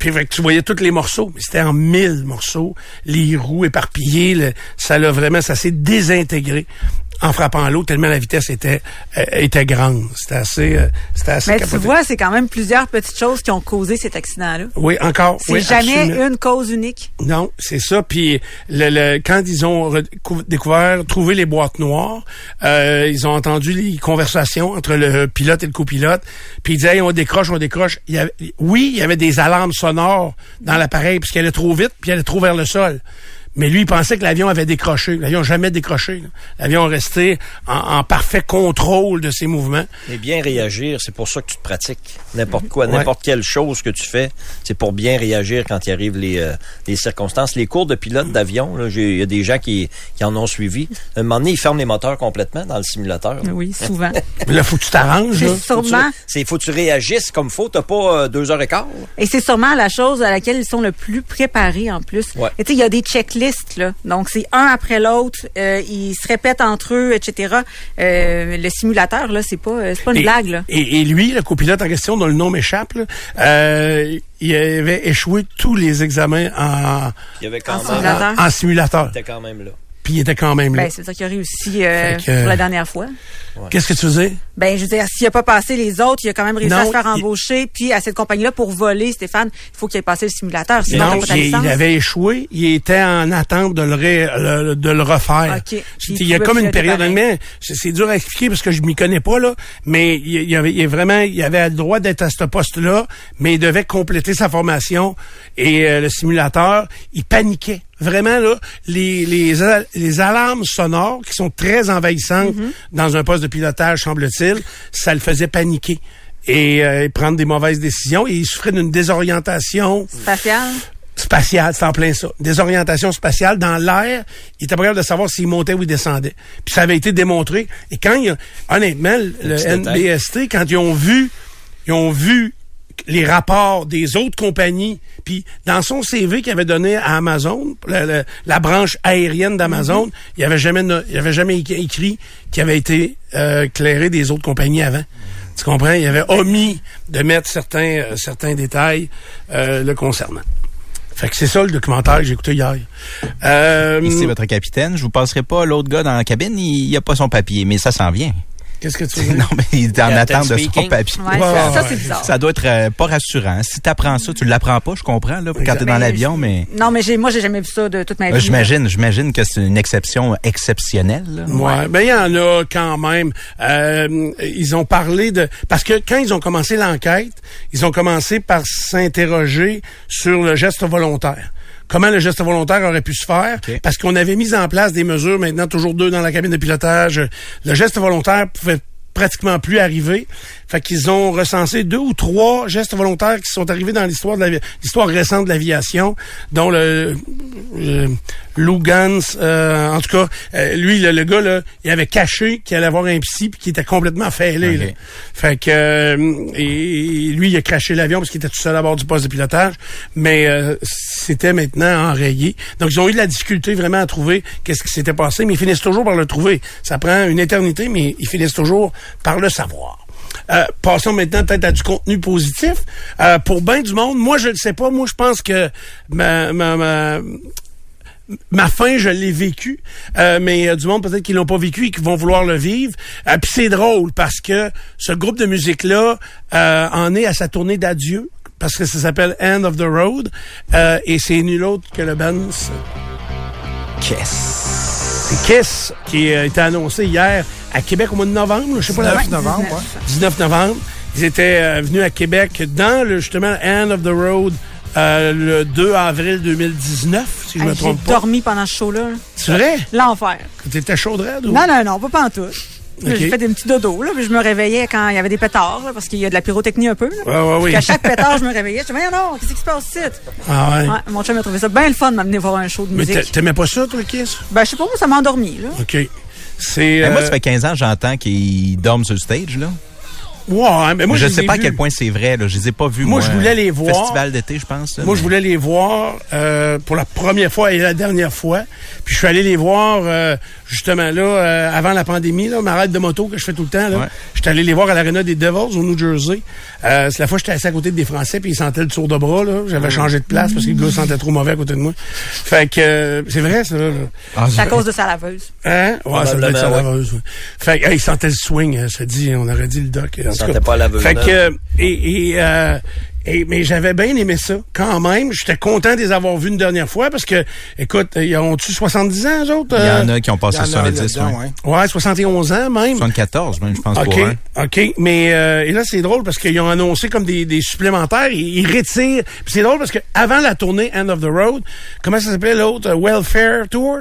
Puis, fait que tu voyais tous les morceaux. Mais c'était en mille morceaux. Les roues éparpillées, le- ça l'a vraiment, ça s'est désintégré en frappant l'eau tellement la vitesse était euh, était grande. C'était assez, euh, c'était assez Mais tu vois, c'est quand même plusieurs petites choses qui ont causé cet accident-là. Oui, encore. C'est oui, jamais absolument. une cause unique. Non, c'est ça. Puis le, le- quand ils ont découvert, trouvé les boîtes noires, euh, ils ont entendu les conversations entre le pilote et le copilote. Puis ils disaient, Hey, on décroche, on décroche. Il y avait, oui, il y avait des alarmes dans l'appareil parce qu'elle allait trop vite, puis elle allait trop vers le sol. Mais lui, il pensait que l'avion avait décroché. L'avion n'a jamais décroché. L'avion est resté en, en parfait contrôle de ses mouvements. Mais bien réagir, c'est pour ça que tu te pratiques. N'importe quoi, Ouais. n'importe quelle chose que tu fais, c'est pour bien réagir quand il arrive les, euh, les circonstances. Les cours de pilote d'avion, il y a des gens qui, qui en ont suivi. À un moment donné, ils ferment les moteurs complètement dans le simulateur. là. Oui, souvent. Mais là, faut que tu t'arranges. là. c'est Faut que tu- sûrement, C'est faut que tu réagisses comme faut. T'as pas euh, deux heures et quart. et c'est sûrement la chose à laquelle ils sont le plus préparés en plus. Ouais. Et tu sais, il y a des checklists là, donc c'est un après l'autre, euh, ils se répètent entre eux, etc. Euh, le simulateur là, c'est pas, euh, c'est pas une Et- blague là. Et, et lui, le copilote en question, dont le nom m'échappe, là, euh, il avait échoué tous les examens en, Il y avait quand En même. simulateur. en simulateur. Il était quand même là. Puis il était quand même là. Ben, c'est ça qu'il a réussi euh, que- pour la dernière fois. Qu'est-ce que tu faisais? Ben, je veux dire, s'il a pas passé les autres, il a quand même réussi Non, à se faire il- embaucher. Puis à cette compagnie-là, pour voler, Stéphane, il faut qu'il ait passé le simulateur. Sinon, non, pas il, avait échoué. Il était en attente de le, ré- le- de le refaire. OK. Puis C'était- il y a comme une période. mais C'est c'est dur à expliquer parce que je m'y connais pas là. Mais il, y avait, il vraiment, il avait le droit d'être à ce poste-là, mais il devait compléter sa formation et euh, le simulateur, il paniquait. Vraiment là, les, les alarmes sonores qui sont très envahissantes Mm-hmm. dans un poste de pilotage semble-t-il, ça le faisait paniquer et euh, prendre des mauvaises décisions et il souffrait d'une désorientation Spatial. spatiale, c'est en plein ça. Désorientation spatiale dans l'air, il était pas capable de savoir s'il montait ou il descendait. Puis ça avait été démontré. Et quand il y a, honnêtement, le, détail. NBST, quand ils ont vu, ils ont vu les rapports des autres compagnies, puis dans son CV qu'il avait donné à Amazon, la, la- la branche aérienne d'Amazon, Mm-hmm. il avait jamais, il avait jamais écrit- qu'il avait été euh, éclairé des autres compagnies avant. Tu comprends? Il avait omis de mettre certains, euh, certains détails euh, le concernant. Fait que c'est ça le documentaire que j'ai écouté hier. Euh, Ici, votre capitaine. Je vous passerai pas l'autre gars dans la cabine. Il n'y a pas son papier, mais ça s'en vient. Qu'est-ce que tu veux dire? non, mais il est en attente de son papier. Ouais, ça, c'est bizarre. Ça doit être euh, pas rassurant. Si t'apprends ça, tu l'apprends pas, je comprends, là, quand t'es dans Mais- l'avion, mais Non, mais j'ai, moi, j'ai jamais vu ça de toute ma euh, vie. j'imagine, j'imagine que c'est une exception exceptionnelle. là. Ouais, ben il y en a quand même. Euh, ils ont parlé de parce que quand ils ont commencé l'enquête, ils ont commencé par s'interroger sur le geste volontaire. Comment le geste volontaire aurait pu se faire? Parce qu'on avait mis en place des mesures. Maintenant, toujours deux dans la cabine de pilotage. Le geste volontaire pouvait pratiquement plus arriver. Fait qu'ils ont recensé deux ou trois gestes volontaires qui sont arrivés dans l'histoire de l'histoire récente de l'aviation, dont le, le Lou Gans, euh, en tout cas, euh, lui, le, le gars, là, il avait caché qu'il allait avoir un psy puis qu'il était complètement fêlé. là. Fait que euh, et, lui, il a craché l'avion parce qu'il était tout seul à bord du poste de pilotage, mais euh, c'était maintenant enrayé. Donc, ils ont eu de la difficulté vraiment à trouver qu'est-ce qui s'était passé, mais ils finissent toujours par le trouver. Ça prend une éternité, mais ils finissent toujours par le savoir. Euh, passons maintenant peut-être à du contenu positif. Euh, pour bien du monde, moi je ne sais pas, moi je pense que ma, ma, ma, ma fin, je l'ai vécu, euh, mais euh, du monde peut-être qui l'ont pas vécu et qui vont vouloir le vivre. Euh, Puis c'est drôle parce que ce groupe de musique-là euh, en est à sa tournée d'adieu parce que ça s'appelle End of the Road euh, et c'est nul autre que le band Kiss. c'est Kiss qui a été annoncé hier à Québec au mois de novembre, je sais pas la 9 date. novembre, ouais. 19 novembre. Ils étaient euh, venus à Québec dans le justement End of the Road euh, le 2 avril 2019, si je me Hey, J'ai trompe pas. dormi pendant ce show-là. C'est vrai? L'enfer. T'étais chaud raide ou? Non, non, non, pas pantoute. Ok. J'ai fait des petits dodos, là, puis je me réveillais quand il y avait des pétards, là, parce qu'il y a de la pyrotechnie un peu. Là. Ouais, ouais, oui. À chaque pétard, je me réveillais. Je disais, mais non, qu'est-ce qui se passe ici? Ah ouais. Ouais, mon chum a trouvé ça bien le fun de m'amener voir un show de Mais musique. t'aimais pas ça, toi, Kiss? Ben, je sais pas, moi, ça m'a endormi, là. OK. C'est... Ben, moi, euh, ça fait 15 ans que j'entends qu'ils dorment sur le stage, là. Ouais, mais moi, je je sais pas à quel point c'est vrai, là. Je les ai pas vus, Moi, moi. je voulais les voir. Festival d'été, je pense. là, Moi, je voulais les voir euh, pour la première fois et la dernière fois. Puis je suis allé les voir euh, justement là euh, avant la pandémie, là, ma ride de moto que je fais tout le temps. Là. Ouais. J'étais allé les voir à l'aréna des Devils au New Jersey. Euh, c'est la fois que j'étais assis à côté des Français puis ils sentaient le tour de bras. là. J'avais changé de place parce que le gars sentait trop mauvais à côté de moi. Fait que euh, c'est vrai ça. là. Ah, C'est à cause de sa laveuse. Hein? Ouais, ça doit être ça, Probablement, la laveuse, ouais. Fait que, hey, il sentait le swing, hein, ça dit, on aurait dit le doc. Sentait cas. pas la laveuse, Fait que, euh, et, et, euh, et- mais j'avais bien aimé ça, quand même. J'étais content de les avoir vus une dernière fois parce que, écoute, ils ont-tu 70 ans, eux autres? Il y en Euh, a qui ont passé 70, là-dedans, ouais. ouais. Ouais, 71 ans même. 74, même, je pense, OK, pour un. OK. Mais euh, et là, c'est drôle parce qu'ils ont annoncé comme des, des supplémentaires. Ils, ils retirent. Puis c'est drôle parce que avant la tournée End of the Road, comment ça s'appelait l'autre? Welfare Tour?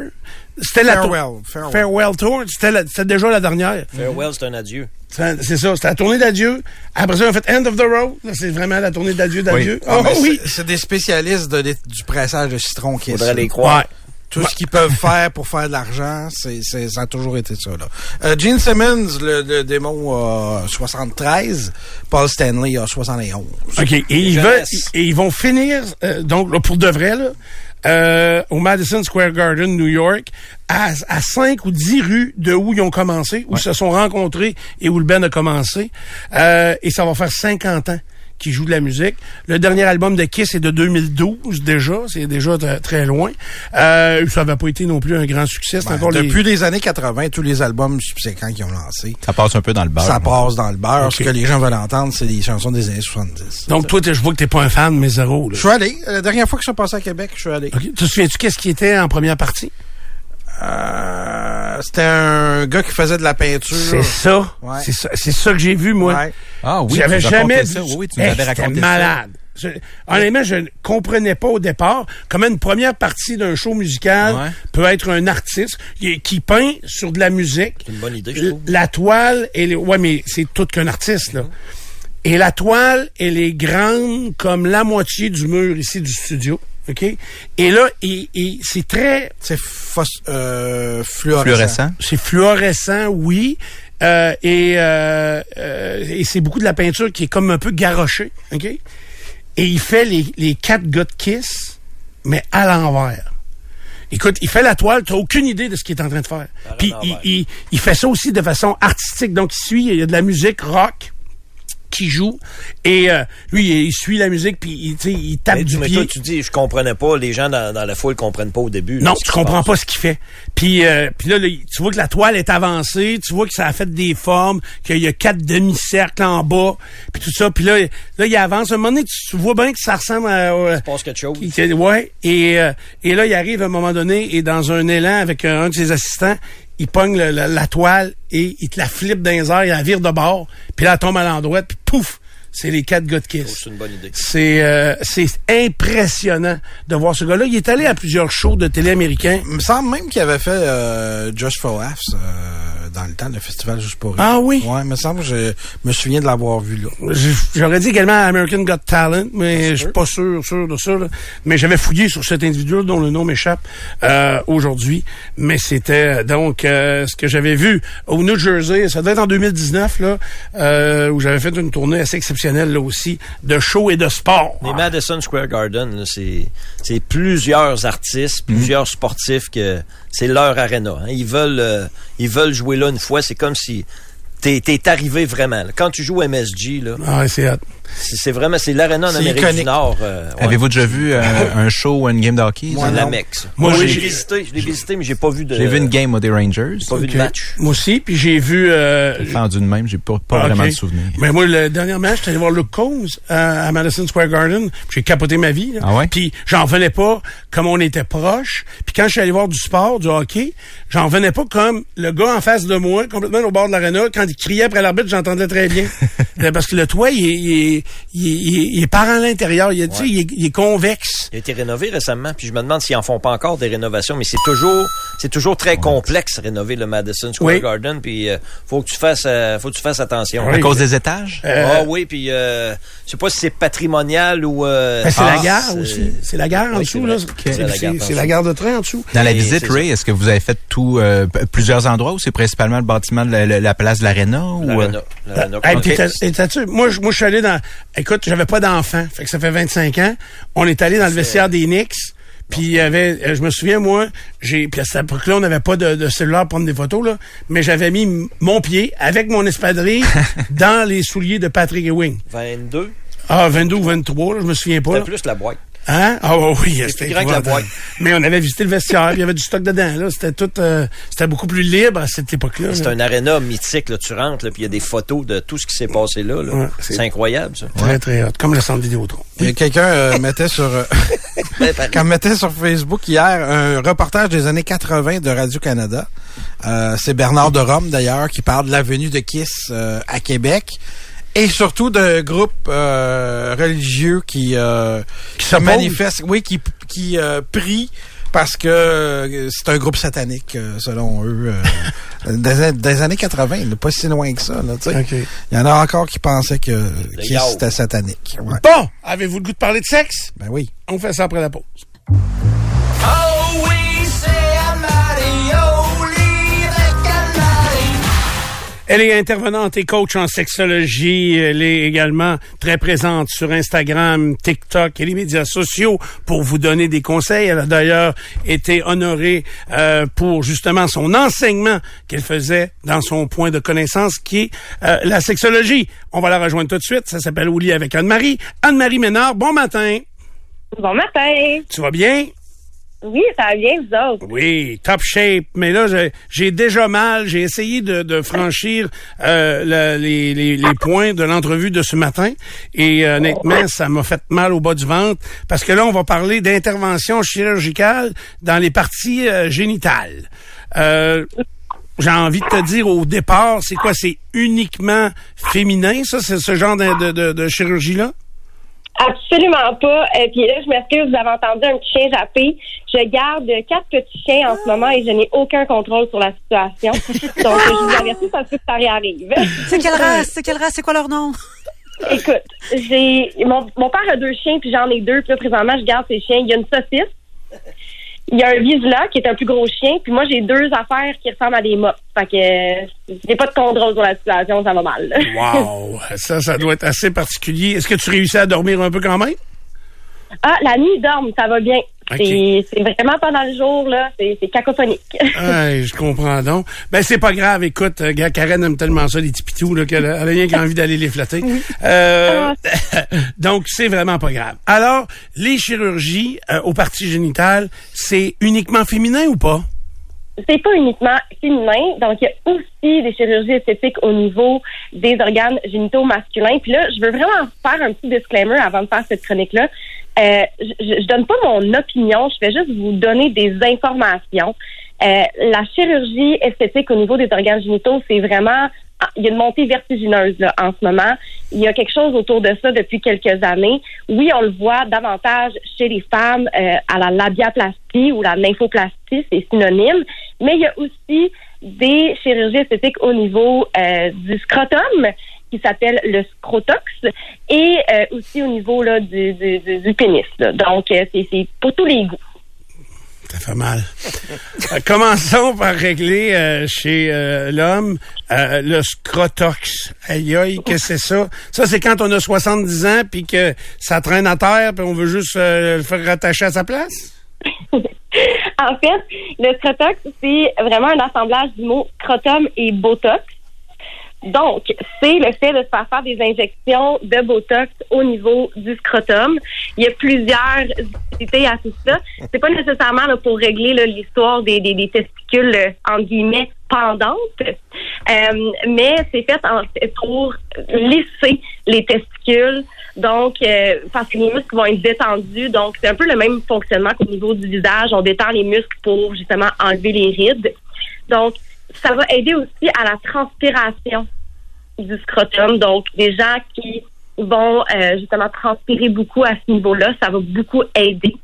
C'était la Farewell, Farewell. Farewell Tour. C'était la- c'était déjà la dernière. Farewell, c'est un adieu. Ça, C'est ça, c'était la tournée d'adieu. Après ça, on a fait End of the Road. Là, c'est vraiment la tournée d'adieu d'adieu. Ah, Oh, mais oui! c'est- C'est des spécialistes de- du pressage de citron qui Faudrait les croire. Ouais. Tout ce qu'ils peuvent faire pour faire de l'argent, c'est, c'est- ça a toujours été ça. Là. Euh, Gene Simmons, le, le démon a 73, Paul Stanley a 71. OK. Et ils, jeunesse. veulent, et ils vont finir, euh, donc, là, pour de vrai, là, euh, au Madison Square Garden, New York, à, à 5 ou 10 rues de où ils ont commencé, où ils se sont rencontrés et où le band a commencé. Euh, et ça va faire 50 ans qu'ils jouent de la musique. Le dernier album de Kiss est de 2012 déjà, c'est déjà très loin. Euh, ça n'avait pas été non plus un grand succès. C'est Ben, encore depuis les années 80, tous les albums subséquents qu'ils ont lancés, Ça passe un peu dans le beurre. ça moi. passe dans le beurre. Ce que les gens veulent entendre, c'est des chansons des années 70. Donc, toi, je vois que t'es pas un fan, mais zéro. Là. je suis allé. La dernière fois que je suis passé à Québec, je suis allé. OK. Tu te souviens-tu qu'est-ce qui était en première partie? Euh, c'était un gars qui faisait de la peinture. C'est ça. Ouais. C'est ça. C'est ça que j'ai vu, moi. Ouais. Ah oui, J'avais jamais vu. ça. Oui, tu nous Hey, avais c'était raconté ça. malade. Je- honnêtement, je ne comprenais pas au départ comment une première partie d'un show musical Ouais. peut être un artiste qui, qui peint sur de la musique. C'est une bonne idée, je trouve. La toile, elle est, ouais, mais c'est tout qu'un artiste, là. Et la toile, elle est grande comme la moitié du mur ici du studio. OK? Et là, et, et c'est très, C'est euh, fluorescent. Fluorescent. c'est fluorescent, oui. Euh, et euh, euh, et c'est beaucoup de la peinture qui est comme un peu garochée. OK? Et il fait les, les quatre gars de Kiss, mais à l'envers. Écoute, il fait la toile, t'as aucune idée de ce qu'il est en train de faire. Puis il, il, il fait ça aussi de façon artistique. Donc, il suit, il y a de la musique rock qui joue. Et euh, lui, il, suit la musique, puis il, tu sais, il tape Mais, du mais pied. toi, tu dis, je comprenais pas. Les gens dans, dans la foule comprennent pas au début. Non, là, tu comprends passe. pas ce qu'il fait. Puis, euh, puis là, là, tu vois que la toile est avancée, tu vois que ça a fait des formes, qu'il y a quatre demi-cercles en bas, puis tout ça. Puis là, là, il avance. À un moment donné, tu, tu vois bien que ça ressemble à... euh, Il se passe quelque chose. ouais. Et, euh, et là, il arrive à un moment donné, et dans un élan avec un, un de ses assistants, il pogne le- la, la toile et il te la flippe dans les airs, il la vire de bord, puis là, elle tombe à l'endroit, puis pouf! C'est les quatre gars de Kiss. C'est une bonne idée. C'est euh, c'est impressionnant de voir ce gars-là. Il est allé à plusieurs shows de télé américains. Il me semble même qu'il avait fait euh, Just for Laughs euh, dans le temps, le festival Juste pour rire. Ah oui? Ouais, me semble que je me souviens de l'avoir vu là. J'aurais dit également American Got Talent, mais je suis pas sûr, sûr de ça. là. Mais j'avais fouillé sur cet individu dont le nom m'échappe euh, aujourd'hui. Mais c'était euh, donc euh, ce que j'avais vu au New Jersey. Ça devait être en 2019 là, euh, où j'avais fait une tournée assez exceptionnelle là aussi de show et de sport. Les Madison Square Garden, là, c'est c'est plusieurs artistes, plusieurs sportifs que c'est leur arena. hein. Ils veulent euh, ils veulent jouer là une fois. C'est comme si t'es arrivé vraiment. là. Quand tu joues MSG, là, Ah, c'est. C'est vraiment c'est l'arena en Amérique iconique. du Nord. euh, ouais. Avez-vous déjà vu euh, un show ou une game de hockey? Moi, la Mex. Moi, j'ai- visité, je l'ai visité, mais j'ai pas vu de. J'ai vu une game des Rangers. Pas vu de match. Moi aussi, puis j'ai vu. Euh, Fendu de même, j'ai pas, pas Ah, vraiment de souvenirs. Mais moi, le dernier match, j'étais allé voir Luke Combs à, à Madison Square Garden. puis J'ai capoté ma vie. là. Ah ouais? Puis j'en revenais pas comme on était proche. Puis quand je suis allé voir du sport, du hockey, j'en revenais pas comme le gars en face de moi, complètement au bord de l'aréna, quand il criait après l'arbitre, j'entendais très bien. Euh, Parce que le toit, il est, il est, il est, il est- il est par à l'intérieur. Il, est, tu sais, il, est, il est convexe. Il a été rénové récemment, puis je me demande s'ils en font pas encore des rénovations, mais c'est toujours, c'est toujours très complexe rénover le Madison Square Oui. Garden, puis euh, faut que tu fasses, euh, faut que tu fasses attention. À cause des étages? Euh, Ah oui, puis euh, je sais pas si c'est patrimonial ou. euh, Ben, c'est ah, la gare c'est- aussi. C'est la gare en dessous. c'est là. C'est la gare la gare de train en dessous. Dans la visite, Ray, est-ce que vous avez fait tout, euh, plusieurs endroits ou c'est principalement le bâtiment de la, la- la place de l'Arena? ou, euh, L'arena, moi, je suis allé dans. Écoute, j'avais pas d'enfant, fait que ça fait 25 ans. On est allé dans le vestiaire des Knicks. Puis il y avait, euh, je me souviens moi, j'ai, puis à cette époque-là, on n'avait pas de, de cellulaire pour prendre des photos là, mais j'avais mis mon pied avec mon espadrille dans les souliers de Patrick Ewing. 22, Ah, 22 ou 23, là, je me souviens pas. c'était plus la boîte. Hein? Ah oui, c'était grand que la boîte. Mais on avait visité le vestiaire, puis il y avait du stock dedans. Là, c'était tout, euh, c'était beaucoup plus libre à cette époque-là. C'est un aréna mythique, là. Tu rentres, là, puis il y a des photos de tout ce qui s'est passé là. là. Ouais, c'est- incroyable, ça. Très très hot, comme le centre Vidéotron. Il y a quelqu'un euh, mettait sur euh, quand mettait sur Facebook hier un reportage des années 80 de Radio Canada. Euh, c'est Bernard de Rome d'ailleurs qui parle de la venue de Kiss euh, à Québec et surtout de groupes euh, religieux qui euh, qui se manifestent, oui, qui qui euh, prient parce que euh, c'est un groupe satanique euh, selon eux euh, des, des années 80, là, pas si loin que ça là, tu sais. OK. Il y en a encore qui pensaient que c'était satanique. Ouais. Bon, avez-vous le goût de parler de sexe? Ben oui. On fait ça après la pause. Elle est intervenante et coach en sexologie. Elle est également très présente sur Instagram, TikTok et les médias sociaux pour vous donner des conseils. Elle a d'ailleurs été honorée euh, pour justement son enseignement qu'elle faisait dans son point de connaissance qui est euh, la sexologie. On va la rejoindre tout de suite. Ça s'appelle Ouli avec Anne-Marie. Anne-Marie Ménard, bon matin. Bon matin. Tu vas bien? Oui, ça va bien, vous autres. Oui, top shape. Mais là, j'ai- déjà mal. J'ai essayé de, franchir euh, le- les, points de l'entrevue de ce matin. Et euh, honnêtement, ça m'a fait mal au bas du ventre. Parce que là, on va parler d'intervention chirurgicale dans les parties euh, génitales. Euh, j'ai envie de te dire au départ, c'est quoi? C'est uniquement féminin, ça? C'est ce genre de- de chirurgie-là? Absolument pas. Et puis là, je m'excuse, vous avez entendu un petit chien japper. Je garde quatre petits chiens en ce moment et je n'ai aucun contrôle sur la situation. Donc, je vous avertis, ça se peut que ça réarrive. C'est quelle race? C'est quelle race? C'est quoi leur nom? Écoute, j'ai mon, mon père a deux chiens, puis j'en ai deux. Puis là, présentement, je garde ces chiens. Il y a une saucisse. Il y a un Vizsla qui est un plus gros chien. Puis moi, j'ai deux affaires qui ressemblent à des mops. Fait que euh, j'ai pas de contrôle sur la situation, ça va mal. Wow! ça, ça doit être assez particulier. Est-ce que tu réussis à dormir un peu quand même? Ah, la nuit, ils dorment, ça va bien. C'est vraiment pendant le jour, là. C'est cacophonique. Ouais, je comprends donc. Ben, c'est pas grave. Écoute, euh, gars, Karen aime tellement ça, les petits pitous, là, qu'elle a elle a rien qu'envie d'aller les flatter. Euh, donc, c'est vraiment pas grave. Alors, les chirurgies euh, aux parties génitales, c'est uniquement féminin ou pas? C'est pas uniquement féminin, donc il y a aussi des chirurgies esthétiques au niveau des organes génitaux masculins. Puis là, je veux vraiment faire un petit disclaimer avant de faire cette chronique-là. Euh, je, je donne pas mon opinion, je vais juste vous donner des informations. Euh, la chirurgie esthétique au niveau des organes génitaux, c'est vraiment il y a une montée vertigineuse là, en ce moment. Il y a quelque chose autour de ça depuis quelques années. Oui, on le voit davantage chez les femmes euh, à la labiaplastie ou la nymphoplastie, c'est synonyme. Mais il y a aussi des chirurgies esthétiques au niveau euh, du scrotum qui s'appelle le scrotox et euh, aussi au niveau là, du, du, du, pénis. là. Donc, euh, c'est pour tous les goûts. Ça fait mal. Euh, commençons par régler euh, chez euh, l'homme euh, le scrotox. Aïe aïe, qu'est-ce que c'est ça? Ça, c'est quand on a 70 ans puis que ça traîne à terre puis on veut juste euh, le faire rattacher à sa place? en fait, le scrotox, c'est vraiment un assemblage du mot scrotum et botox. Donc, c'est le fait de se faire faire des injections de Botox au niveau du scrotum. Il y a plusieurs utilités à tout ça. C'est pas nécessairement là, pour régler l'histoire des, des, des testicules, euh, entre guillemets, pendantes, Euh, mais c'est fait en, pour lisser les testicules. Donc, euh, parce que les muscles vont être détendus. Donc, c'est un peu le même fonctionnement qu'au niveau du visage. On détend les muscles pour justement enlever les rides. Donc, ça va aider aussi à la transpiration du scrotum. Donc, des gens qui vont euh, justement transpirer beaucoup à ce niveau-là, ça va beaucoup aider.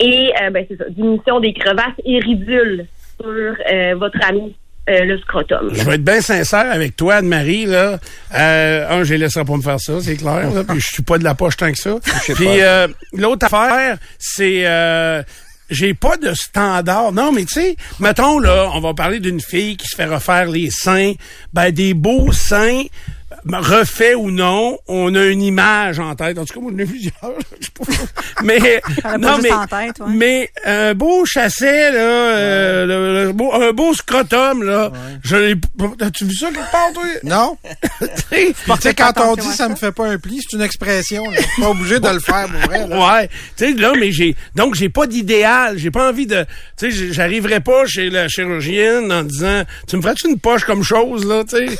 Et euh, ben, c'est ça, diminution des crevasses et ridules sur euh, votre ami euh, le scrotum. Je vais être bien sincère avec toi, Anne-Marie, là. Euh, un, je les laisserai pas me faire ça, c'est clair. Là, puis je suis pas de la poche tant que ça. Puis euh, l'autre affaire, c'est euh, j'ai pas de standard. Non, mais tu sais, mettons là, on va parler d'une fille qui se fait refaire les seins, ben des beaux seins refait ou non, on a une image en tête. En tout cas, moi, j'en ai plusieurs. Mais, non, mais, en tête, ouais. mais un beau chasset, là, euh, le- le beau- un beau scrotum, là, je l'ai, as-tu vu ça quelque part, toi? Non? Tu sais, quand on dit ça ça. me fait pas un pli, c'est une expression. là. Je suis pas obligé de le faire pour vrai. là. Ouais, tu sais là mais j'ai donc j'ai pas d'idéal, j'ai pas envie de tu sais j'arriverai pas chez la chirurgienne en disant tu me ferais-tu une poche comme chose là, tu sais.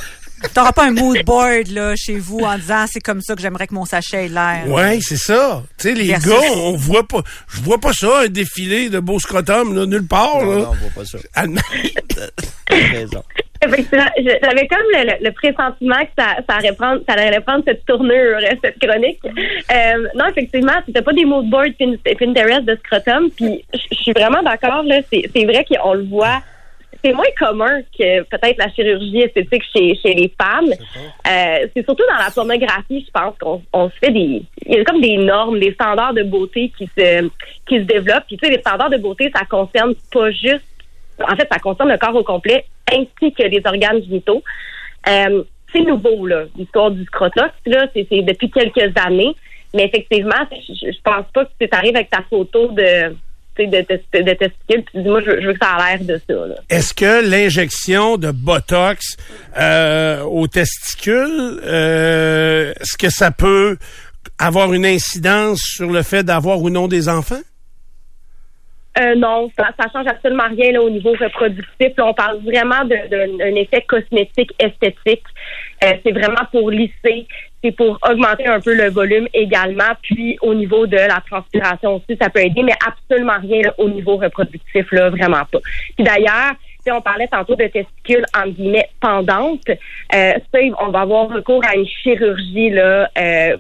T'auras pas un mood board là chez vous en disant c'est comme ça que j'aimerais que mon sachet ait l'air. Ouais, c'est ça. Tu sais les Versus- gars, on voit pas je vois pas ça un défilé de beaux scrotum là nulle part Non, là. non, on voit pas ça. T'as raison. Effectivement, j'avais comme le, le- le pressentiment que ça, ça, allait prendre, ça allait prendre cette tournure, euh, cette chronique. Euh, non, effectivement, c'était pas des mood boards Pin- Pinterest de scrotum. Puis je je suis vraiment d'accord. Là, c'est c'est vrai qu'on le voit. C'est moins commun que peut-être la chirurgie esthétique chez, chez les femmes. Euh, c'est surtout dans la pornographie, je pense qu'on on se fait des. Il y a comme des normes, des standards de beauté qui se qui se développent. Puis tu sais, les standards de beauté, ça concerne pas juste en fait, ça concerne le corps au complet ainsi que les organes génitaux. Euh, c'est nouveau, là, l'histoire du scrotox, là, c'est depuis quelques années. Mais effectivement, je, je pense pas que tu arrives avec ta photo de, de, de, de testicule, puis dis, moi, je, je veux que ça a l'air de ça, est-ce que l'injection de botox euh, aux testicules euh, est-ce que ça peut avoir une incidence sur le fait d'avoir ou non des enfants? Euh, non, ça, ça change absolument rien là, au niveau reproductif. Là, on parle vraiment d'un effet cosmétique esthétique. Euh, c'est vraiment pour lisser, c'est pour augmenter un peu le volume également. Puis au niveau de la transpiration aussi, ça peut aider, mais absolument rien là, au niveau reproductif, là, vraiment pas. Puis d'ailleurs, sais, on parlait tantôt de testicules en guillemets pendantes. Euh, ça, on va avoir recours à une chirurgie là, euh,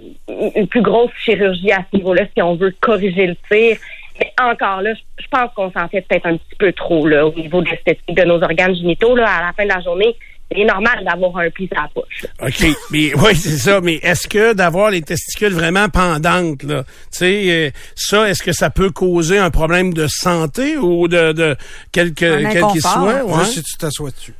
une plus grosse chirurgie à ce niveau-là si on veut corriger le tir. Mais encore là, je pense qu'on s'en fait peut-être un petit peu trop là, au niveau de l'esthétique de nos organes génitaux. Là, à la fin de la journée, c'est normal d'avoir un pli à la poche. OK. Mais oui, c'est ça. Mais est-ce que d'avoir les testicules vraiment pendantes, là, tu sais, euh, ça, est-ce que ça peut causer un problème de santé ou de, de quel qu'il soit? Ouais. Si tu t'assois dessus.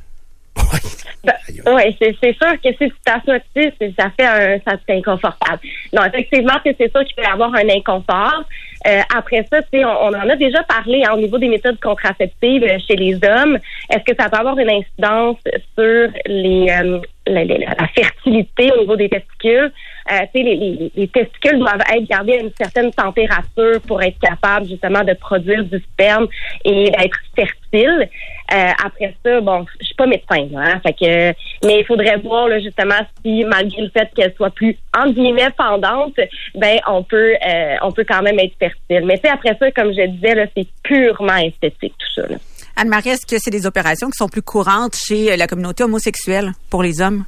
Ben, oui, c'est sûr que si tu t'assois dessus, ça fait un, ça c'est inconfortable. Non, effectivement, c'est c'est sûr qu'il peut y avoir un inconfort. Euh, après ça, on, on en a déjà parlé hein, au niveau des méthodes contraceptives euh, chez les hommes. Est-ce que ça peut avoir une incidence sur les, euh, la, la- la fertilité au niveau des testicules? Euh, les, les- les testicules doivent être gardés à une certaine température pour être capables justement de produire du sperme et d'être fertile. Euh, après ça, bon, je suis pas médecin, hein, fait que, mais il faudrait voir là, justement si malgré le fait qu'elle soit plus en guillemets pendante, ben on peut euh, on peut quand même être fertile. Mais tu sais après ça, comme je disais là, c'est purement esthétique tout ça. Là. Anne-Marie, est-ce que c'est des opérations qui sont plus courantes chez euh, la communauté homosexuelle pour les hommes?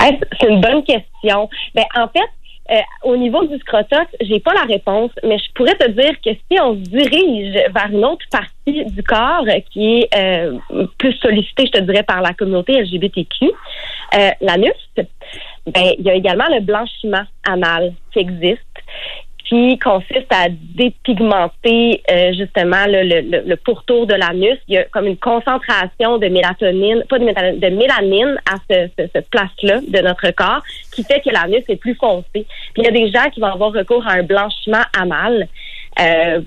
Hey, c'est une bonne question. Ben, en fait, euh, au niveau du scrotox, j'ai pas la réponse, mais je pourrais te dire que si on se dirige vers une autre partie du corps qui est euh, plus sollicitée, je te dirais, par la communauté LGBTQ, euh, l'anus, ben il y a également le blanchiment anal qui existe qui consiste à dépigmenter euh, justement le, le, le pourtour de l'anus. Il y a comme une concentration de mélatonine, pas de mélatonine, de mélanine à ce, ce, cette place-là de notre corps qui fait que l'anus est plus foncé. Puis il y a des gens qui vont avoir recours à un blanchiment anal. Euh,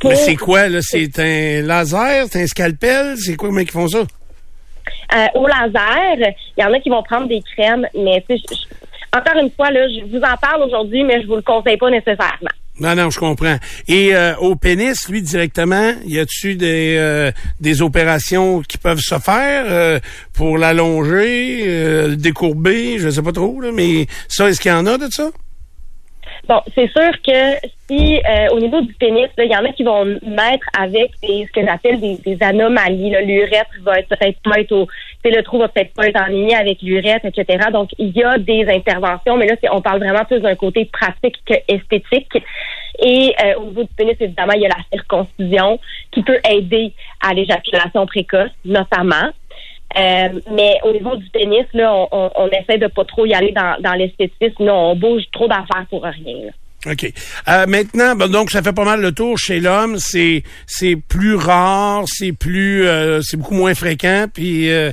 pour- Mais c'est quoi, là? C'est un laser? C'est un scalpel? C'est quoi, mais qui font ça? Euh, au laser, il y en a qui vont prendre des crèmes, mais tu sais, je- je- encore une fois, là, je vous en parle aujourd'hui, mais je vous le conseille pas nécessairement. Non, non, je comprends. Et euh, au pénis, lui, directement, y a-tu des, euh, des opérations qui peuvent se faire euh, pour l'allonger, euh, le décourber, je sais pas trop, là, mais ça, est-ce qu'il y en a de ça? Bon, c'est sûr que si euh, au niveau du pénis, il y en a qui vont mettre avec des, ce que j'appelle des, des anomalies. L'urètre va être peut-être pas au, le trou va peut-être pas être en ligne avec l'urètre, etc. Donc il y a des interventions, mais là on parle vraiment plus d'un côté pratique que esthétique. Et euh, au niveau du pénis, évidemment, il y a la circoncision qui peut aider à l'éjaculation précoce, notamment. Euh, mais au niveau du pénis, là, on, on, on essaie de pas trop y aller dans, dans l'esthétisme. Non, on bouge trop d'affaires pour rien. là. OK. Euh, maintenant, ben, donc ça fait pas mal le tour chez l'homme. C'est c'est plus rare, c'est plus euh, c'est beaucoup moins fréquent. Puis euh,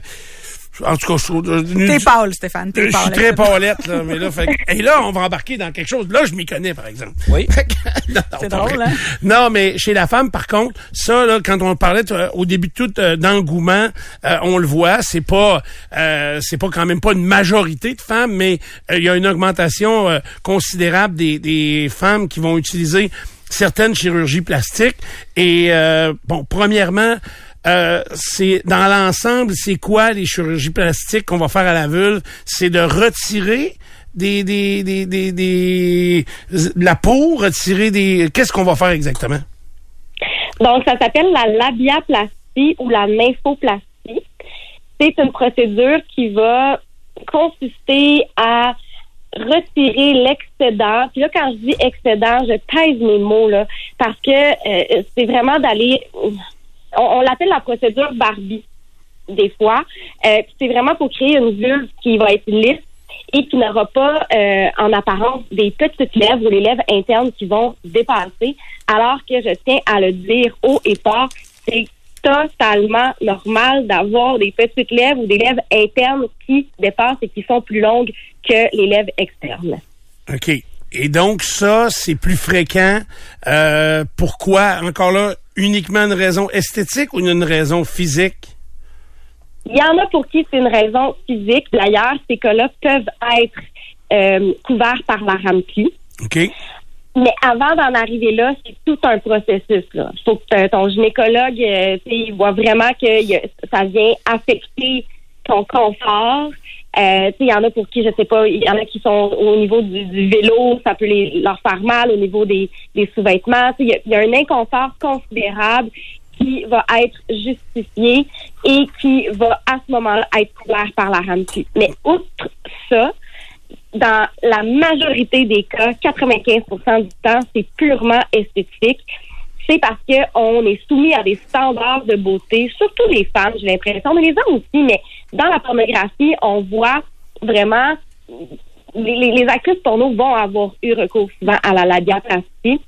en tout cas, je trouve. euh, T'es pâle, Stéphane. T'es Je pâle. suis très paulette, là, mais là, fait que- et là, on va embarquer dans quelque chose. Là, je m'y connais, par exemple. Oui. C'est drôle, hein? Non, mais chez la femme, par contre, ça, là, quand on parlait euh, au début de tout euh, d'engouement, euh, on le voit, c'est pas, euh, c'est pas quand même pas une majorité de femmes, mais euh, il y a une augmentation euh, considérable des, des femmes qui vont utiliser certaines chirurgies plastiques. Et euh, bon, premièrement, euh, c'est dans l'ensemble, c'est quoi les chirurgies plastiques qu'on va faire à la vulve? C'est de retirer des, des, des, des, des- de la peau, retirer des. Qu'est-ce qu'on va faire exactement? Donc, ça s'appelle la labiaplastie ou la nymphoplastie. C'est une procédure qui va consister à retirer l'excédent. Puis là, quand je dis excédent, je pèse mes mots, là, parce que euh, c'est vraiment d'aller... On, l'appelle la procédure Barbie, des fois. Euh, c'est vraiment pour créer une vulve qui va être lisse et qui n'aura pas euh, en apparence des petites lèvres ou les lèvres internes qui vont dépasser, alors que je tiens à le dire haut et fort, c'est totalement normal d'avoir des petites lèvres ou des lèvres internes qui dépassent et qui sont plus longues que les lèvres externes. OK. Et donc, ça, c'est plus fréquent. Euh, pourquoi? Encore là, uniquement une raison esthétique ou une raison physique? Il y en a pour qui c'est une raison physique. D'ailleurs, ces cas-là peuvent être euh, couverts par la RAMQ. OK? Mais avant d'en arriver là, c'est tout un processus. Il faut que ton gynécologue euh, tu sais, il voit vraiment que ça vient affecter ton confort. Euh, il y en a pour qui, je sais pas, il y en a qui sont au niveau du, vélo, ça peut les, leur faire mal au niveau des, sous-vêtements. Il y, y a un inconfort considérable qui va être justifié et qui va à ce moment-là être couvert par la RAMQ. Mais outre ça, dans la majorité des cas, 95 du temps, c'est purement esthétique. C'est parce qu'on est soumis à des standards de beauté, surtout les femmes, j'ai l'impression, mais les hommes aussi. Mais dans la pornographie, on voit vraiment les, les- les actrices porno vont avoir eu recours souvent à la labiaplastie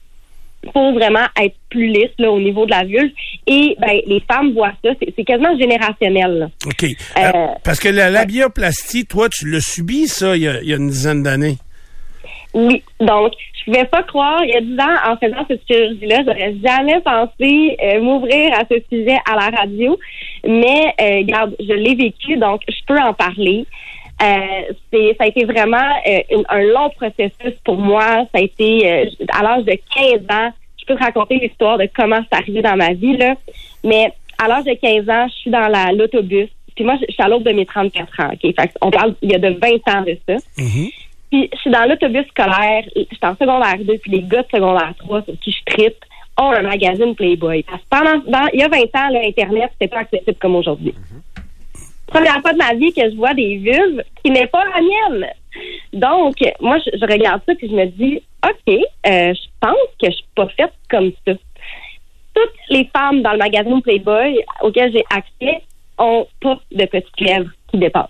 pour vraiment être plus lisse là, au niveau de la vulve. Et ben, les femmes voient ça, c'est quasiment générationnel. là. OK. Euh, Euh, parce que la labioplastie, toi, tu l'as subi, ça, il y a, il y a une dizaine d'années. Oui, donc je pouvais pas croire, il y a 10 ans, en faisant cette chirurgie-là, j'aurais jamais pensé euh, m'ouvrir à ce sujet à la radio. Mais euh, regarde, je l'ai vécu, donc je peux en parler. Euh, ça a été vraiment euh, un long processus pour moi. Ça a été euh, à l'âge de 15 ans. Je peux te raconter l'histoire de comment c'est arrivé dans ma vie, là. Mais à l'âge de 15 ans, je suis dans la, l'autobus. Puis moi, je suis à l'aube de mes 34 ans. OK? Fait on parle il y a de 20 ans de ça. Puis je suis dans l'autobus scolaire, je suis en secondaire 2, puis les gars de secondaire 3 sur qui je tripe ont un magazine Playboy. Parce que pendant, dans- il y a 20 ans, là, Internet, c'était pas accessible comme aujourd'hui. Première fois de ma vie que je vois des vulves qui n'est pas la mienne. Donc, moi, je, je regarde ça puis je me dis, OK, euh, je pense que je suis pas faite comme ça. Toutes les femmes dans le magazine Playboy auquel j'ai accès ont pas de petites lèvres qui dépassent.